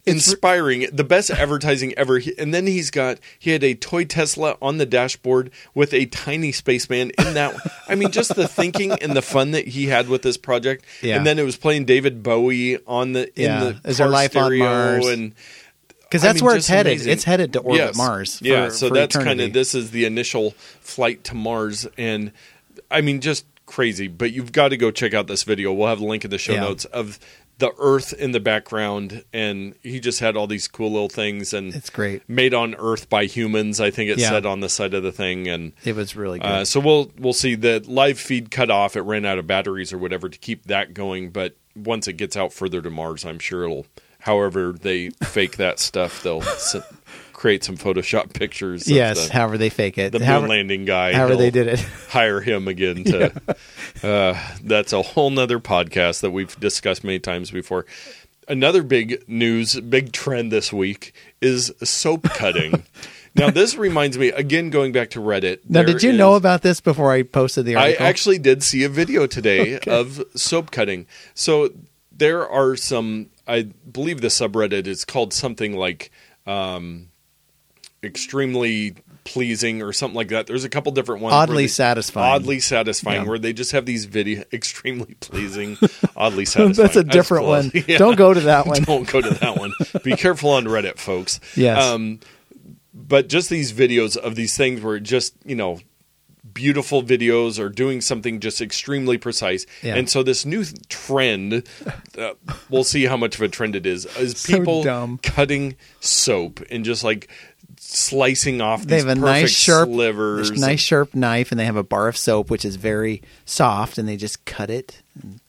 Inspiring, the best advertising ever. And then he's got he had a toy Tesla on the dashboard with a tiny spaceman in that. I mean, just the thinking and the fun that he had with this project. Yeah. And then it was playing David Bowie on the in Yeah. the Is there life on Mars? and Because I that's mean, where it's headed. amazing. It's headed to orbit Yes. Mars. For, yeah, so that's kind of this is the initial flight to Mars, and I mean, just crazy. But you've got to go check out this video. We'll have a link in the show Yeah. notes of the Earth in the background, and he just had all these cool little things and It's great. made on Earth by humans. I think it Yeah. said on the side of the thing, and It was really good. uh, so we'll we'll see the live feed cut off. It ran out of batteries or whatever to keep that going. But once it gets out further to Mars, I'm sure it'll. However, they fake that stuff. They'll create some Photoshop pictures. of yes, the, however they fake it. the moon however, landing guy. however they did it. Hire him again to. uh, that's a whole nother podcast that we've discussed many times before. Another big news, big trend this week is soap cutting. now, this reminds me again, going back to Reddit. Now, did you is- know about this before I posted the article I actually did see a video today of soap cutting. So there are some. I believe the subreddit is called something like um, extremely pleasing or something like that. There's a couple different ones. Oddly they- satisfying. Oddly satisfying, Yeah. where they just have these video extremely pleasing, oddly satisfying. That's a different one. Yeah. Don't go to that one. Don't go to that one. Be careful on Reddit, folks. Yes. Um, but just these videos of these things where just you know beautiful videos or doing something just extremely precise. Yeah. And so this new trend, uh, we'll see how much of a trend it is, is people cutting soap and just like slicing off they have a perfect nice sharp, slivers. this nice sharp knife, and they have a bar of soap which is very soft, and they just cut it. And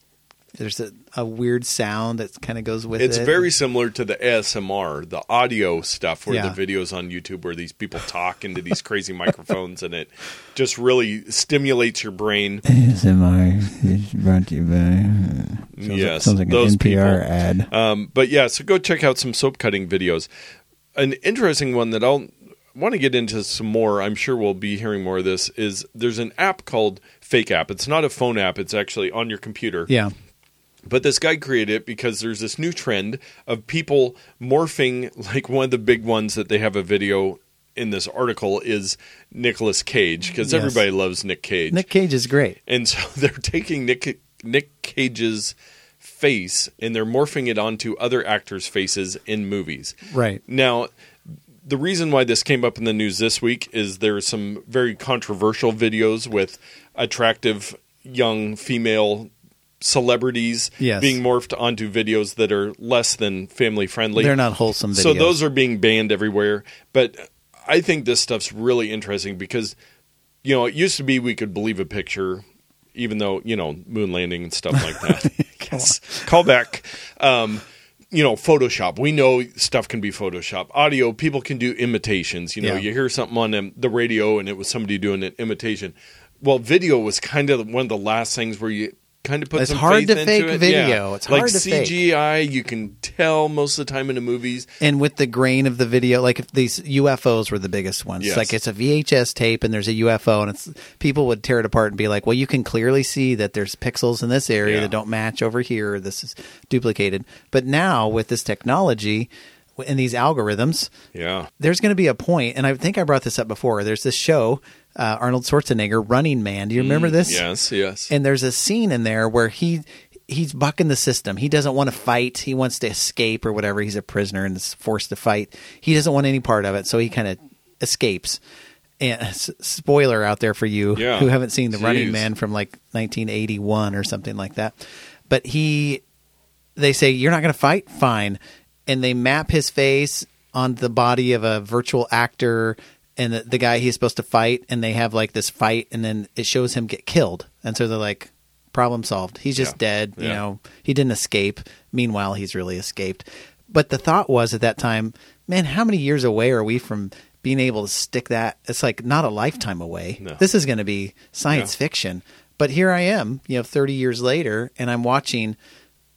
there's a, a weird sound that kind of goes with It's it. It's very similar to the ASMR, the audio stuff, where Yeah. the videos on YouTube where these people talk into these crazy microphones, and it just really stimulates your brain. ASMR is brought to you by. yes, sounds like an those NPR people. ad. Um, but yeah, so go check out some soap cutting videos. An interesting one that I'll want to get into some more. I'm sure we'll be hearing more of this. Is there's an app called Fake App. It's not a phone app. It's actually on your computer. Yeah, But this guy created it because there's this new trend of people morphing, like one of the big ones that they have a video in this article is Nicolas Cage because Yes. everybody loves Nick Cage. Nick Cage is great. And so they're taking Nick Nick Cage's face and they're morphing it onto other actors' faces in movies. Right. Now, the reason why this came up in the news this week is there are some very controversial videos with attractive young female celebrities Yes. being morphed onto videos that are less than family friendly. They're not wholesome videos. So those are being banned everywhere. But I think this stuff's really interesting because, you know, it used to be we could believe a picture, even though, you know, moon landing and stuff like that. yes. Call back. Um, you know, Photoshop. We know stuff can be Photoshop. Audio, people can do imitations. You know, Yeah. you hear something on the radio and it was somebody doing an imitation. Well, video was kind of one of the last things where you kind of put It's some hard to fake it. video. Yeah. It's like hard to fake. CGI. You can tell most of the time in the movies. and with the grain of the video, like if these UFOs were the biggest ones. Yes. Like it's a VHS tape and there's a UFO, and it's people would tear it apart and be like, "Well, you can clearly see that there's pixels in this area Yeah. that don't match over here. This is duplicated." But now with this technology and these algorithms, Yeah. there's going to be a point, and I think I brought this up before. There's this show, uh, Arnold Schwarzenegger, Running Man. Do you remember this? Mm, Yes, yes. and there's a scene in there where he he's bucking the system. He doesn't want to fight. He wants to escape or whatever. He's a prisoner and is forced to fight. He doesn't want any part of it, so he kind of escapes. And s- spoiler out there for you Yeah. who haven't seen the Running Man from like 1981 or something like that. But he, they say you're not going to fight, fine, and they map his face on the body of a virtual actor and the, the guy he's supposed to fight, and they have like this fight, and then it shows him get killed, and so they're like, problem solved. He's just Yeah. dead. You know, he didn't escape. Meanwhile, he's really escaped. But the thought was at that time, man, how many years away are we from being able to stick that? It's like not a lifetime away. No. This is going to be science Yeah. fiction. But here I am, you know, 30 years later, and I'm watching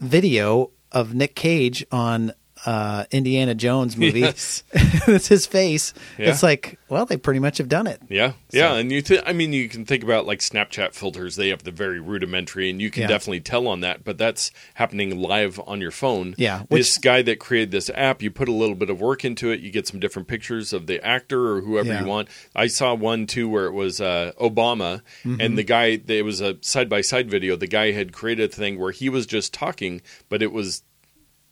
video of Nick Cage on uh, Indiana Jones movie. Yes. it's his face. Yeah. It's like, well, they pretty much have done it. Yeah, yeah, and you, th- I mean, you can think about like Snapchat filters. They have the very rudimentary, and you can Yeah. definitely tell on that. But that's happening live on your phone. Yeah, this guy that created this app, you put a little bit of work into it. You get some different pictures of the actor or whoever Yeah. you want. I saw one too where it was uh, Obama, Mm-hmm. and the guy. It was a side by side video. The guy had created a thing where he was just talking, but it was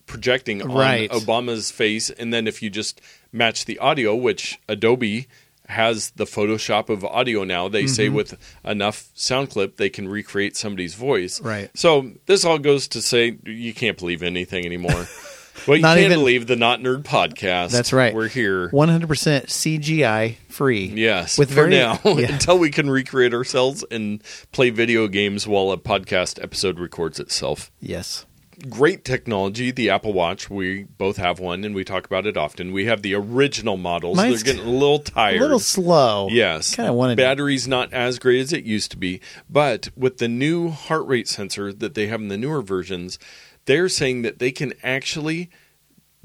projecting on Right. Obama's face, and then if you just match the audio, which Adobe has the Photoshop of audio now, they say Mm-hmm. with enough sound clip they can recreate somebody's voice. Right. So this all goes to say you can't believe anything anymore. well, you Not can't even- believe the Not Nerd podcast. That's right. We're here. 100% CGI free. Yes, With for very- now, yeah. until we can recreate ourselves and play video games while a podcast episode records itself. Yes. Great technology, the Apple Watch. We both have one, and we talk about it often. We have the original models. Mine's They're getting a little tired. A little slow. Yes. Kind of wanted Battery's not as great as it used to be. But with the new heart rate sensor that they have in the newer versions, they're saying that they can actually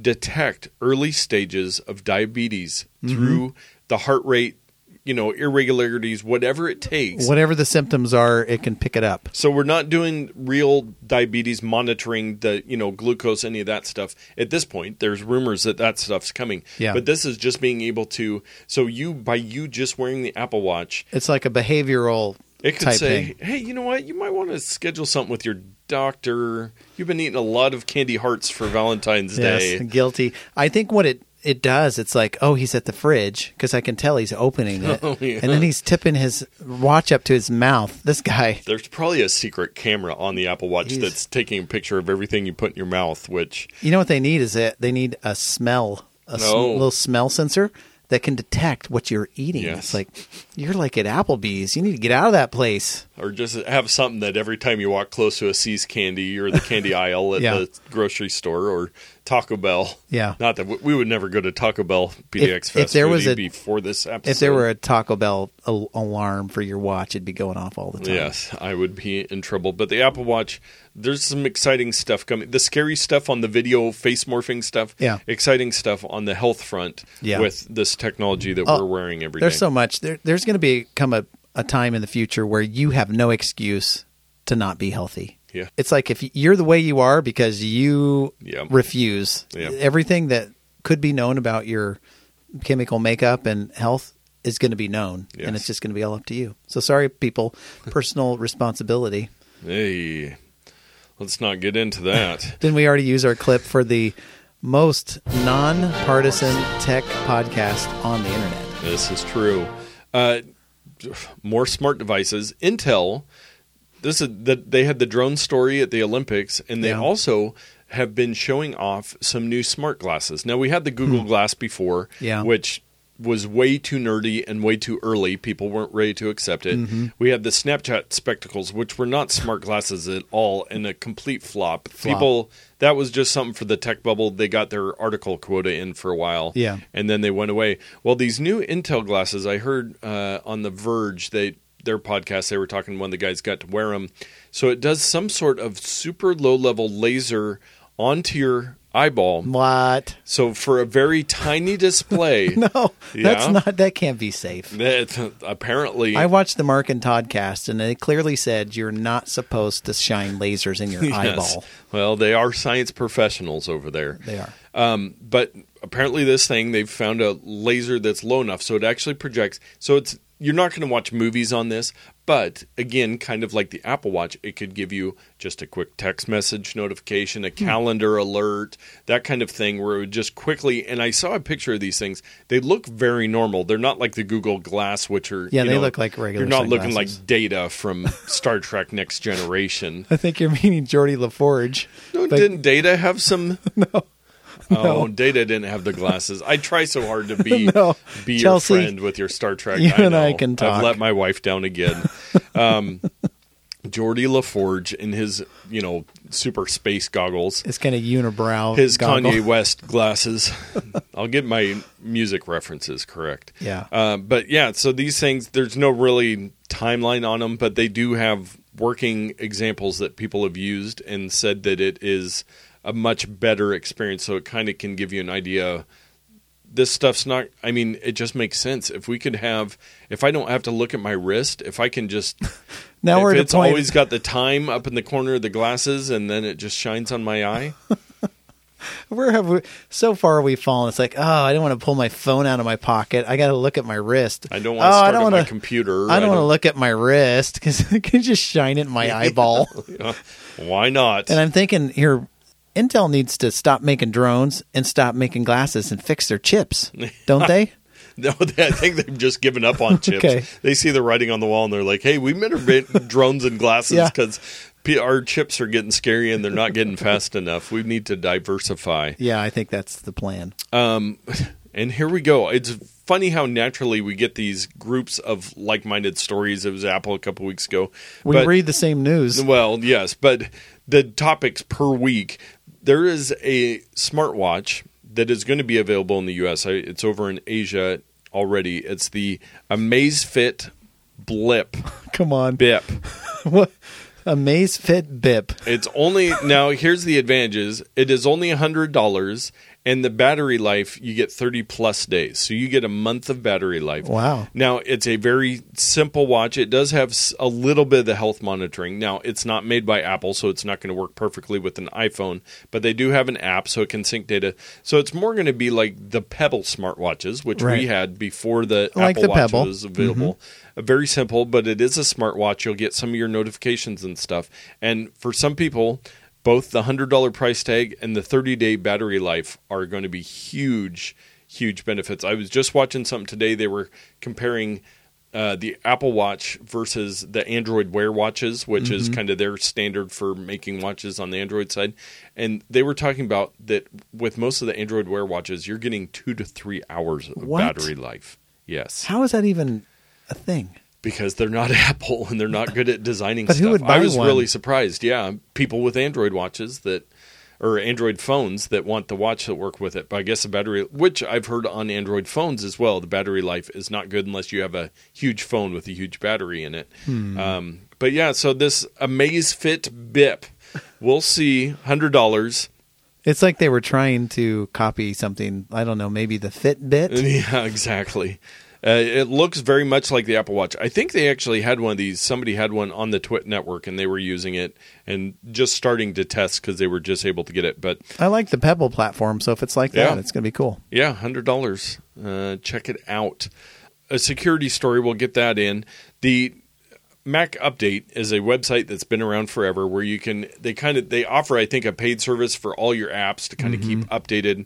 detect early stages of diabetes Mm-hmm. through the heart rate, you know, irregularities, whatever it takes. whatever the symptoms are, it can pick it up. So we're not doing real diabetes monitoring, the you know glucose, any of that stuff at this point. There's rumors that that stuff's coming. Yeah. But this is just being able to. So you by you just wearing the Apple Watch, It's like a behavioral it could say, thing. "Hey, you know what? You might want to schedule something with your doctor. You've been eating a lot of candy hearts for Valentine's Day." Guilty. I think what it it does, it's like, oh, he's at the fridge because I can tell he's opening it, Oh, yeah. and then he's tipping his watch up to his mouth. This guy, There's probably a secret camera on the Apple Watch He's- that's taking a picture of everything you put in your mouth, which you know what they need is that they need a smell, a sm- Oh. little smell sensor that can detect what you're eating. Yes. It's like you're like at Applebee's. You need to get out of that place. Or just have something that every time you walk close to a See's candy or the candy aisle at Yeah. the grocery store or Taco Bell. Yeah. Not that we, we would never go to Taco Bell PDX if Fest there was a- before this episode. If there were a Taco Bell al- alarm for your watch, it'd be going off all the time. Yes, I would be in trouble. But the Apple Watch, there's some exciting stuff coming. The scary stuff on the video face morphing stuff. Yeah. Exciting stuff on the health front Yeah. with this technology that Oh, we're wearing every day. There's so much. There, there's going to become a, a time in the future where you have no excuse to not be healthy. Yeah. It's like if you're the way you are because you Yeah. refuse Yeah. everything that could be known about your chemical makeup and health is going to be known, Yes. and it's just going to be all up to you. So sorry, people. Personal responsibility. Hey, let's not get into that. Didn't we already use our clip for the most non-partisan tech podcast on the internet? This is true. Uh, more smart devices. Intel. This is that they had the drone story at the Olympics, and they Yeah. also have been showing off some new smart glasses. Now we had the Google Glass before, Hmm. Yeah. which was way too nerdy and way too early. People weren't ready to accept it. Mm-hmm. We had the Snapchat spectacles, which were not smart glasses at all, and a complete flop. Flop. People that was just something for the tech bubble. They got their article quota in for a while, Yeah. and then they went away. Well, these new Intel glasses, I heard uh, on the Verge, they their podcast, they were talking. One of the guys got to wear them, so it does some sort of super low level laser onto your eyeball. What? So for a very tiny display, No, that's not. That can't be safe. that apparently I watched the Mark and Todd cast, and they clearly said you're not supposed to shine lasers in your Yes. eyeball. Well, they are science professionals over there. They are. Um, but apparently, this thing they've found a laser that's low enough so it actually projects. So it's you're not going to watch movies on this, but again, kind of like the Apple Watch, it could give you just a quick text message notification, Hmm. a calendar alert, that kind of thing, where it would just quickly. And I saw a picture of these things. They look very normal. They're not like the Google Glass, which are Yeah, you they know, look like regular You're not looking like Data from Star Trek Next Generation. I think you're meaning Geordi LaForge. No, didn't Data have some? no. Oh, Data didn't have the glasses. I try so hard to be No. be Chelsea, your friend with your Star Trek. you I and I can I've talk. let my wife down again. Um, Geordi LaForge in his, you know, super space goggles, It's kind of unibrow. his goggle. Kanye West glasses. I'll get my music references correct. Yeah. Uh, but yeah, so these things, there's no really timeline on them, but they do have working examples that people have used and said that it is a much better experience. So it kind of can give you an idea. This stuff's not, I mean, it just makes sense. If we could have, if I don't have to look at my wrist, if I can just, Now if we're at it's point. always got the time up in the corner of the glasses and then it just shines on my eye. where have we? So far we've fallen. It's like, oh, I don't want to pull my phone out of my pocket. I got to look at my wrist. I don't want to oh, start I don't my wanna- computer. I don't want to look at my wrist because it can just shine it in my eyeball. Why not? And I'm thinking here, Intel needs to stop making drones and stop making glasses and fix their chips, don't they? No, they, I think they've just given up on chips. Okay. They see the writing on the wall and they're like, "Hey, we better make drones and glasses Yeah. because our chips are getting scary and they're not getting fast enough. We need to diversify." Yeah, I think that's the plan. Um, and here we go. It's funny how naturally we get these groups of like-minded stories. It was Apple a couple weeks ago. We But- read the same news. well, yes, but the topics per week. There is a smartwatch that is going to be available in the U.S. It's over in Asia already. It's the Amazfit Blip Come on, Bip. what? Amazfit Bip. It's only now. Here's the advantages. It is only hundred dollars, and the battery life you get thirty plus days. So you get a month of battery life. Wow. Now it's a very simple watch. It does have a little bit of the health monitoring. Now it's not made by Apple, so it's not going to work perfectly with an iPhone. But they do have an app, so it can sync data. So it's more going to be like the Pebble smartwatches, which Right. we had before the Like Apple the Watch Pebble. was available. Uh, Very simple, but it is a smartwatch. You'll get some of your notifications and stuff. And for some people, both the hundred dollar price tag and the thirty day battery life are going to be huge, huge benefits. I was just watching something today. They were comparing. Uh, the Apple Watch versus the Android Wear watches, which is kind of their standard for making watches on the Android side, and they were talking about that with most of the Android Wear watches, you're getting two to three hours of What? battery life. Yes, How is that even a thing? Because they're not Apple and they're not good at designing But stuff. who would buy I was one? really surprised. Yeah, people with Android watches that or Android phones that want the watch that work with it. But I guess the battery, which I've heard on Android phones as well, the battery life is not good unless you have a huge phone with a huge battery in it. Hmm. Um, but yeah, so this Amazfit Bip, we'll see, hundred dollars. It's like they were trying to copy something. I don't know, maybe the Fitbit. Yeah, exactly. Uh, it looks very much like the Apple Watch. I think they actually had one of these. Somebody had one on the Twit network, and they were using it and just starting to test because they were just able to get it. But I like the Pebble platform, so if it's like Yeah. that, it's going to be cool. yeah, hundred dollars. Uh, check it out. A security story. We'll get that in. The Mac Update is a website that's been around forever, where you can they kind of they offer I think a paid service for all your apps to kind of keep updated.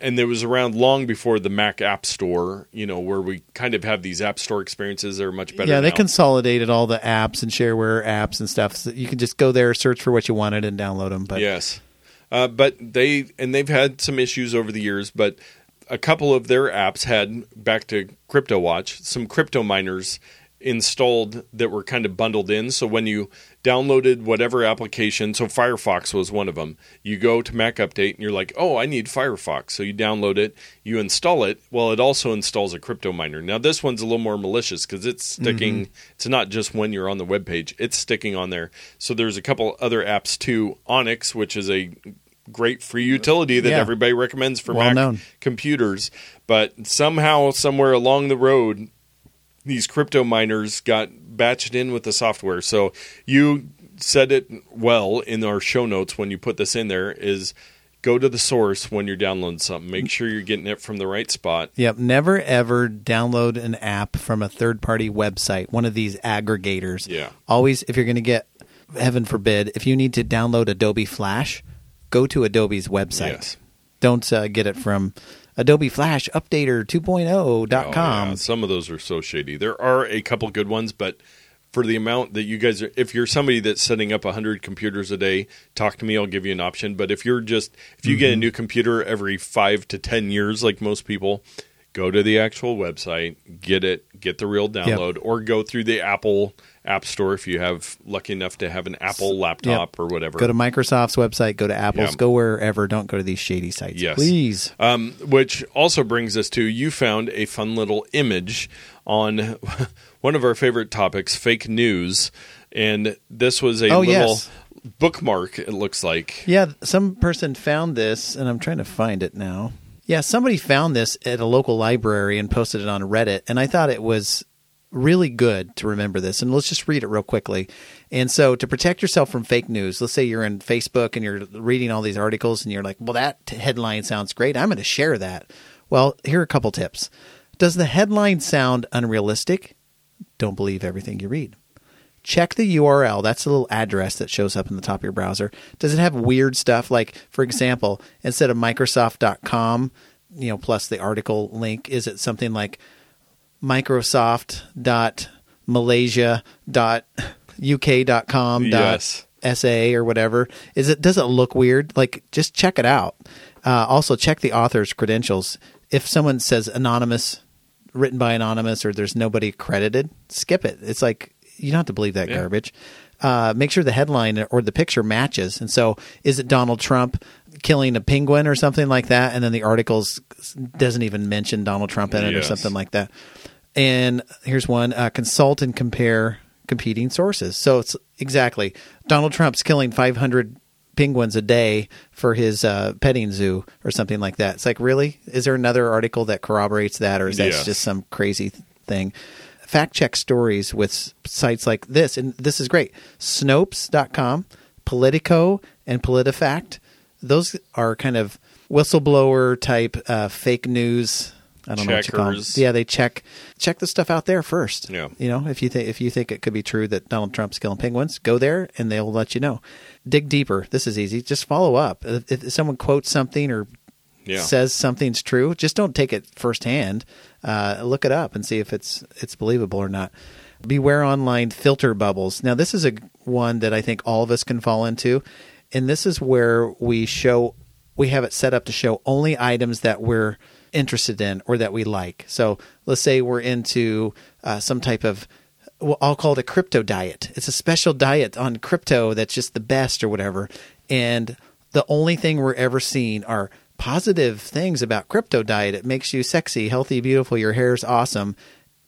And it was around long before the Mac App Store, you know, where we kind of have these App Store experiences that are much better. yeah, they now. consolidated all the apps and shareware apps and stuff. So you can just go there, search for what you wanted, and download them. But yes, uh, but they and they've had some issues over the years, but a couple of their apps had back to CryptoWatch some crypto miners installed that were kind of bundled in. So when you downloaded whatever application, so Firefox was one of them, you go to Mac Update and you're like, oh, I need Firefox. So you download it, you install it. Well, it also installs a crypto miner. Now this one's a little more malicious because it's sticking. Mm-hmm. It's not just when you're on the web page; it's sticking on there. So there's a couple other apps too. Onyx, which is a great free utility that Yeah. everybody recommends for Well Mac known. computers. But somehow, somewhere along the road, these crypto miners got batched in with the software. So you said it well in our show notes when you put this in there is go to the source when you're downloading something. Make sure you're getting it from the right spot. Yep. Never ever download an app from a third party website, one of these aggregators. Yeah. Always, if you're going to get, heaven forbid, if you need to download Adobe Flash, go to Adobe's website. Yes. Don't uh, get it from Adobe Flash Updater 2.0.com. Oh, yeah. Some of those are so shady. There are a couple good ones, but for the amount that you guys are, if you're somebody that's setting up 100 computers a day, talk to me. I'll give you an option. But if you're just, if you get Mm-hmm. a new computer every five to 10 years, like most people, go to the actual website, get it, get the real download, or go through the Apple App Store if you have lucky enough to have an Apple laptop or whatever. Go to Microsoft's website, go to Apple's, Yeah. go wherever. Don't go to these shady sites. Yes. Please. Um, which also brings us to you found a fun little image on one of our favorite topics, fake news, and this was a Oh, little yes. bookmark. It looks like. Yeah, some person found this, and I'm trying to find it now. Yeah, somebody found this at a local library and posted it on Reddit, and I thought it was really good to remember this. And let's just read it real quickly. And so, to protect yourself from fake news, let's say you're in Facebook and you're reading all these articles, and you're like, "Well, that headline sounds great. I'm going to share that." Well, here are a couple tips. Does the headline sound unrealistic? Don't believe everything you read check the URL. That's the little address that shows up in the top of your browser. Does it have weird stuff? Like, for example, instead of Microsoft.com, you know, plus the article link, is it something like Microsoft.malaysia.uk.com Yes. SA or whatever? Is it does it look weird? Like just check it out. Uh, also check the author's credentials. If someone says anonymous, written by anonymous, or there's nobody credited, skip it. It's like you don't have to believe that Yeah. garbage. Uh, make sure the headline or the picture matches. And so, is it Donald Trump killing a penguin or something like that? And then the articles doesn't even mention Donald Trump in it or something like that. And here's one: uh, consult and compare competing sources. So it's exactly Donald Trump's killing 500 penguins a day for his uh, petting zoo or something like that. It's like, really? Is there another article that corroborates that, or is that just some crazy thing? Fact check stories with sites like this, and this is great. Snopes.com, Politico, and PolitiFact. Those are kind of whistleblower type uh, fake news. I don't know what you call them. Checkers. Yeah, they check check the stuff out there first. Yeah. You know, if you think if you think it could be true that Donald Trump's killing penguins, go there and they'll let you know. Dig deeper. This is easy. Just follow up. If, if someone quotes something or Yeah. says something's true, just don't take it firsthand. Uh, look it up and see if it's it's believable or not. Beware online filter bubbles. Now, this is a one that I think all of us can fall into, and this is where we show we have it set up to show only items that we're interested in or that we like. So, let's say we're into uh, some type of well, I'll call it a crypto diet. It's a special diet on crypto that's just the best or whatever. And the only thing we're ever seeing are positive things about crypto diet. It makes you sexy, healthy, beautiful. Your hair's awesome.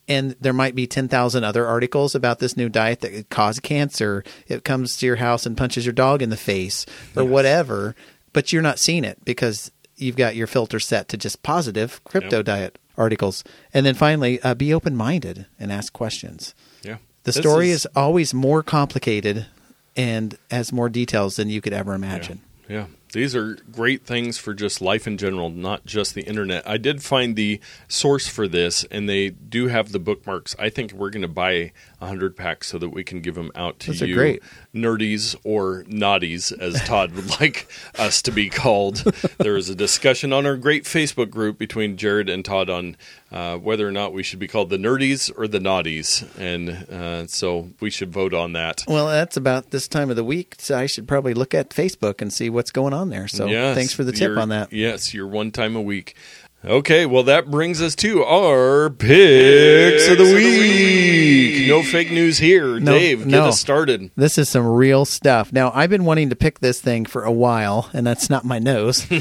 And there might be 10,000 other articles about this new diet that could cause cancer. It comes to your house and punches your dog in the face or whatever. But you're not seeing it because you've got your filter set to just positive crypto Yep. diet. articles. And then finally, uh, be open minded and ask questions. Yeah. The This story is, always more complicated and has more details than you could ever imagine. Yeah. These are great things for just life in general, not just the internet. I did find the source for this, and they do have the bookmarks. I think we're going to buy 100 packs so that we can give them out to Those you, great. nerdies or naughties, as Todd would like us to be called. there is a discussion on our great Facebook group between Jared and Todd on uh, whether or not we should be called the nerdies or the naughties. And uh, so we should vote on that. Well, that's about this time of the week. So I should probably look at Facebook and see what's going on there. So Yes, thanks for the tip on that. Yes, your one time a week. Okay, well that brings us to our picks of the week. No fake news here. No, Dave, get no. us started. This is some real stuff. Now, I've been wanting to pick this thing for a while, and that's not my nose.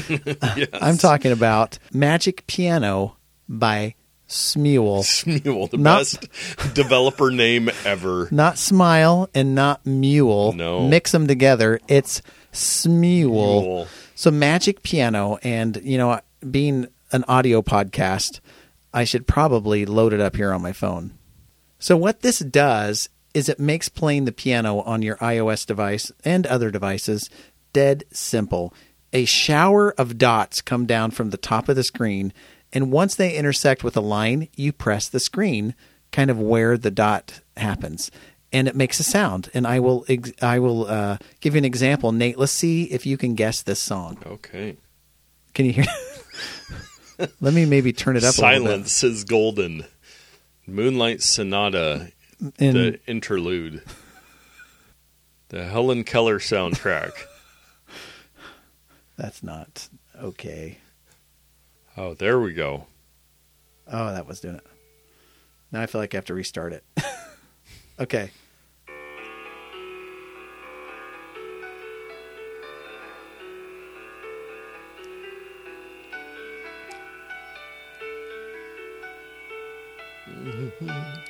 Yes. I'm talking about Magic Piano by Smule. Smule, the Not- best developer name ever. Not Smile and not Mule. No. Mix them together. It's Smule. Mule. So Magic Piano, and you know, being an audio podcast, I should probably load it up here on my phone. So what this does is it makes playing the piano on your iOS device and other devices dead simple. A shower of dots come down from the top of the screen, and once they intersect with a line, you press the screen kind of where the dot happens. And it makes a sound. And I will ex- I will uh, give you an example. Nate, let's see if you can guess this song. Okay. Can you hear? Let me maybe turn it up a little Silence is golden. Moonlight Sonata. And the interlude. The Helen Keller soundtrack. that's not okay. Oh, there we go. Oh, that was doing it. Now I feel like I have to restart it. okay.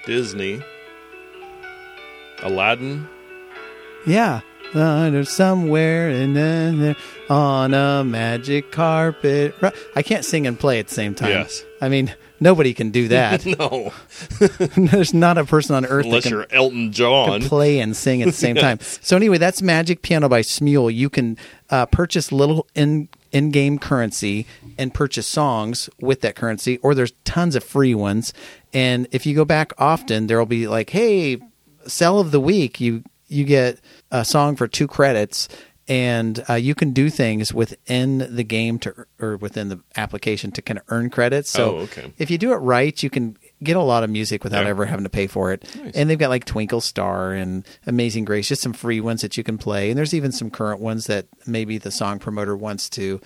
Disney. Aladdin. Yeah. Under somewhere and then there on a magic carpet. I can't sing and play at the same time. Yes. I mean, nobody can do that. No, There's not a person on earth unless that can you're Elton John. can play and sing at the same time. So anyway, that's Magic Piano by Smule. You can uh, purchase little in in-game currency and purchase songs with that currency, or there's tons of free ones. And if you go back often, there will be like, hey, sell of the week. You you get a song for two credits. And uh, you can do things within the game to, or within the application to kind of earn credits. So Oh, okay. if you do it right, you can get a lot of music without Yeah. ever having to pay for it. Nice. And they've got like Twinkle Star and Amazing Grace, just some free ones that you can play. And there's even some current ones that maybe the song promoter wants to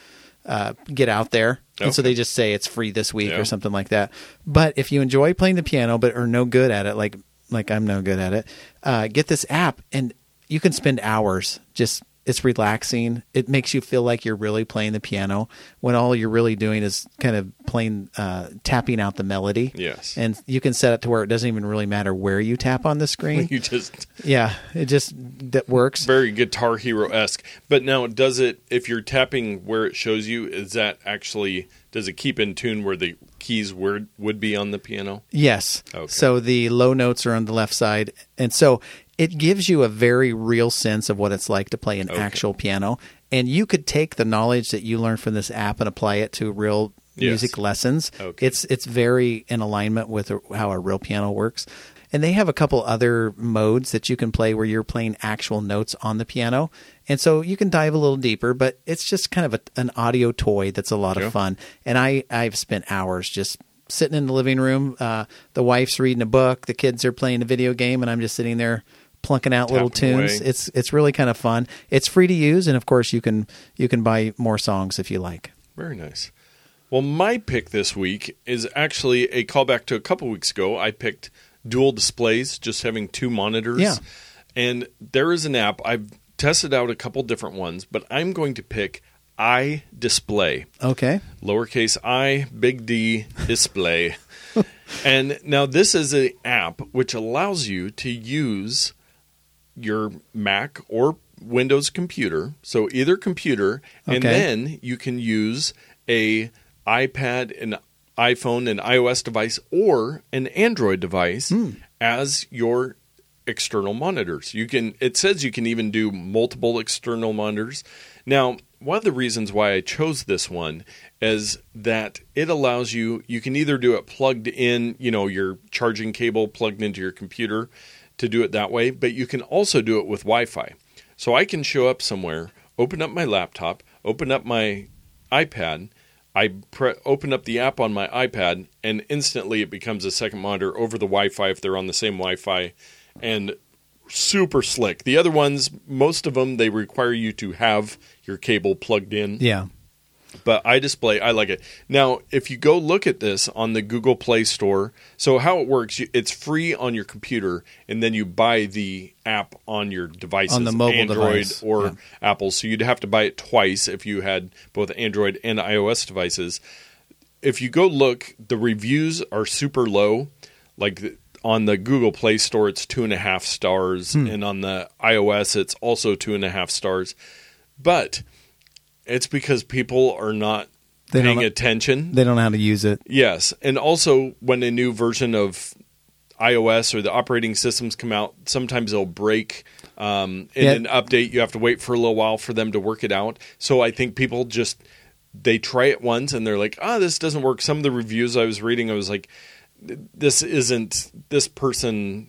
uh, get out there. And so they just say it's free this week Yeah. or something like that. But if you enjoy playing the piano but are no good at it, like like I'm no good at it, uh, get this app and you can spend hours just it's relaxing. It makes you feel like you're really playing the piano when all you're really doing is kind of playing, uh, tapping out the melody. Yes. And you can set it to where it doesn't even really matter where you tap on the screen. you just yeah, it just that works. very Guitar Hero esque. But now, does it? If you're tapping where it shows you, is that actually? Does it keep in tune where the keys would would be on the piano? Yes. Okay. So the low notes are on the left side. And so it gives you a very real sense of what it's like to play an Okay. actual piano. And you could take the knowledge that you learned from this app and apply it to real Yes. music lessons. Okay. It's it's very in alignment with how a real piano works. And they have a couple other modes that you can play where you're playing actual notes on the piano. And so you can dive a little deeper, but it's just kind of a, an audio toy that's a lot Yeah. of fun. And I, I've spent hours just sitting in the living room. Uh, the wife's reading a book, the kids are playing a video game, and I'm just sitting there plunking out little tunes. away. It's it's really kind of fun. It's free to use, and of course you can you can buy more songs if you like. Very nice. Well, my pick this week is actually a callback to a couple weeks ago. I picked dual displays, just having two monitors. Yeah. And there is an app. I've tested out a couple different ones, but I'm going to pick iDisplay. Okay. lowercase i, big D, display. and now this is an app which allows you to use your Mac or Windows computer, so either computer, and then you can use a iPad and iPhone, an iOS device, or an Android device hmm. as your external monitors. You can it says you can even do multiple external monitors. Now, one of the reasons why I chose this one is that it allows you you can either do it plugged in, you know, your charging cable plugged into your computer to do it that way, but you can also do it with Wi-Fi. So I can show up somewhere, open up my laptop, open up my iPad, I pre- open up the app on my iPad, and instantly it becomes a second monitor over the Wi-Fi if they're on the same Wi-Fi, and super slick. The other ones, most of them, they require you to have your cable plugged in Yeah. But iDisplay I like it. Now, if you go look at this on the Google Play Store, so how it works, it's free on your computer, and then you buy the app on your devices, On the mobile Android device, or yeah. Apple. So you'd have to buy it twice if you had both Android and iOS devices. If you go look, the reviews are super low. Like on the Google Play Store, it's two and a half stars, Hmm. and on the iOS, it's also two and a half stars. But it's because people are not They don't paying attention. They don't know how to use it. yes, and also when a new version of iOS or the operating systems come out, sometimes they'll break. Um, in Yeah. an update, you have to wait for a little while for them to work it out. So I think people just they try it once and they're like, "Ah, this doesn't work." Some of the reviews I was reading, I was like, "This isn't. This person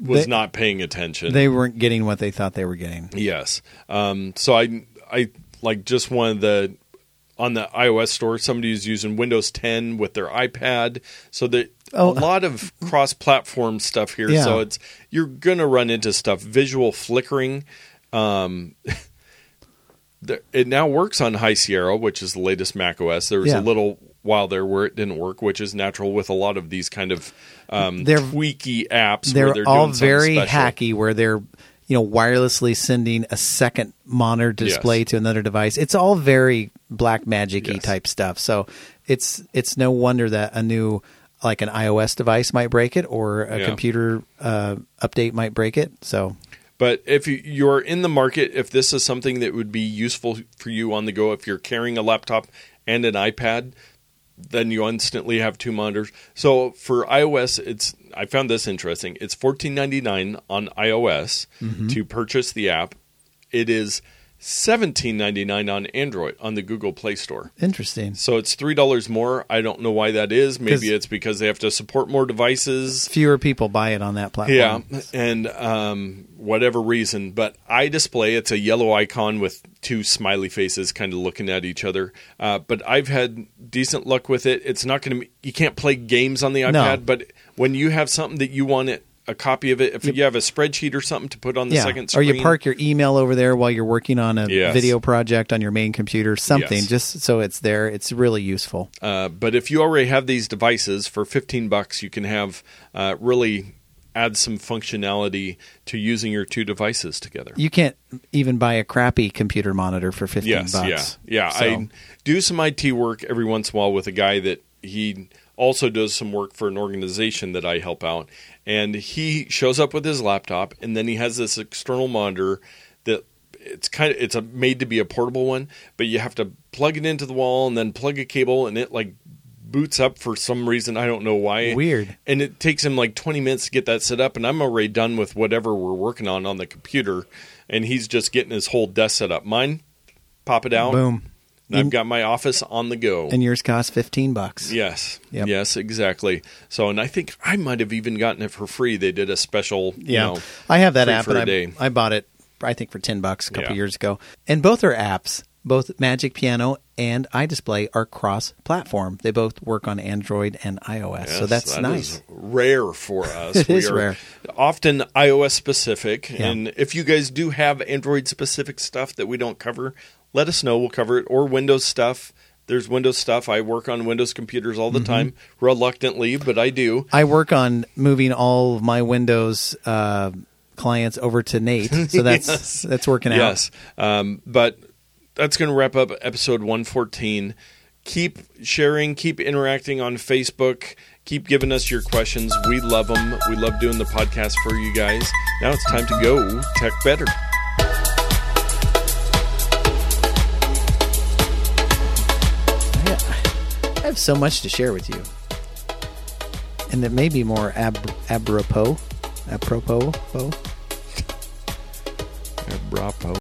was They- not paying attention." They weren't getting what they thought they were getting. Yes. Um, so I I like just one of the on the iOS store. Somebody is using Windows 10 with their iPad, so that Oh. a lot of cross-platform stuff here. Yeah. So it's you're gonna run into stuff visual flickering. Um, the- it now works on High Sierra, which is the latest Mac OS. There was Yeah. a little while there where it didn't work, which is natural with a lot of these kind of um, They're- tweaky apps. They're, where they're all doing very special. hacky where they're you know wirelessly sending a second monitor display Yes. to another device. It's all very black magicy Yes. type stuff. So it's it's no wonder that a new like an iOS device might break it or a Yeah. computer uh, update might break it. So But if you- you're in the market, if this is something that would be useful for you on the go, if you're carrying a laptop and an iPad, then you instantly have two monitors. So for iOS, it's I found this interesting. It's fourteen ninety nine on iOS mm-hmm. to purchase the app. It is seventeen ninety nine on Android on the Google Play Store. interesting. So it's three dollars more. I don't know why that is. Maybe it's because they have to support more devices. Fewer people buy it on that platform. Yeah, and um, whatever reason, but iDisplay, it's a yellow icon with two smiley faces kind of looking at each other. Uh, but I've had decent luck with it. It's not going to, you can't play games on the iPad, but when you have something that you want it, a copy of it, if you have a spreadsheet or something to put on the yeah. second Or you park your email over there while you're working on a Yes. video project on your main computer, something Yes. just so it's there. It's really useful. Uh, but if you already have these devices for 15 bucks, you can have uh, really add some functionality to using your two devices together. You can't even buy a crappy computer monitor for 15 yes, bucks. Yeah, yeah. So- I do some IT work every once in a while with a guy that he also does some work for an organization that I help out, and he shows up with his laptop, and then he has this external monitor that it's kind of it's a made to be a portable one, but you have to plug it into the wall and then plug a cable, and it like boots up for some reason I don't know why. Weird. And it takes him like 20 minutes to get that set up, and I'm already done with whatever we're working on on the computer, and he's just getting his whole desk set up. Mine, pop it out, Boom. And I've got my office on the go. And yours cost 15 bucks. yes, Yep. yes, exactly. So, and I think I might have even gotten it for free. They did a special, you Yeah. know, I have that app for and I, day. I bought it I think for 10 bucks a couple Yeah. years ago. And both are apps. Both Magic Piano and iDisplay are cross-platform. They both work on Android and iOS. so that's that nice. rare for us. It we is are rare. Often iOS specific, Yeah. and if you guys do have Android specific stuff that we don't cover, let us know. We'll cover it. Or Windows stuff. There's Windows stuff. I work on Windows computers all the Mm-hmm. time, reluctantly, but I do. I work on moving all of my Windows uh, clients over to Nate. So that's Yes. that's working out. Yes. Um, but that's going to wrap up episode 114. Keep sharing, keep interacting on Facebook, keep giving us your questions. We love them. We love doing the podcast for you guys. Now it's time to go tech better. I have so much to share with you. And that may be more ab- apropos. Apropos. Bravo.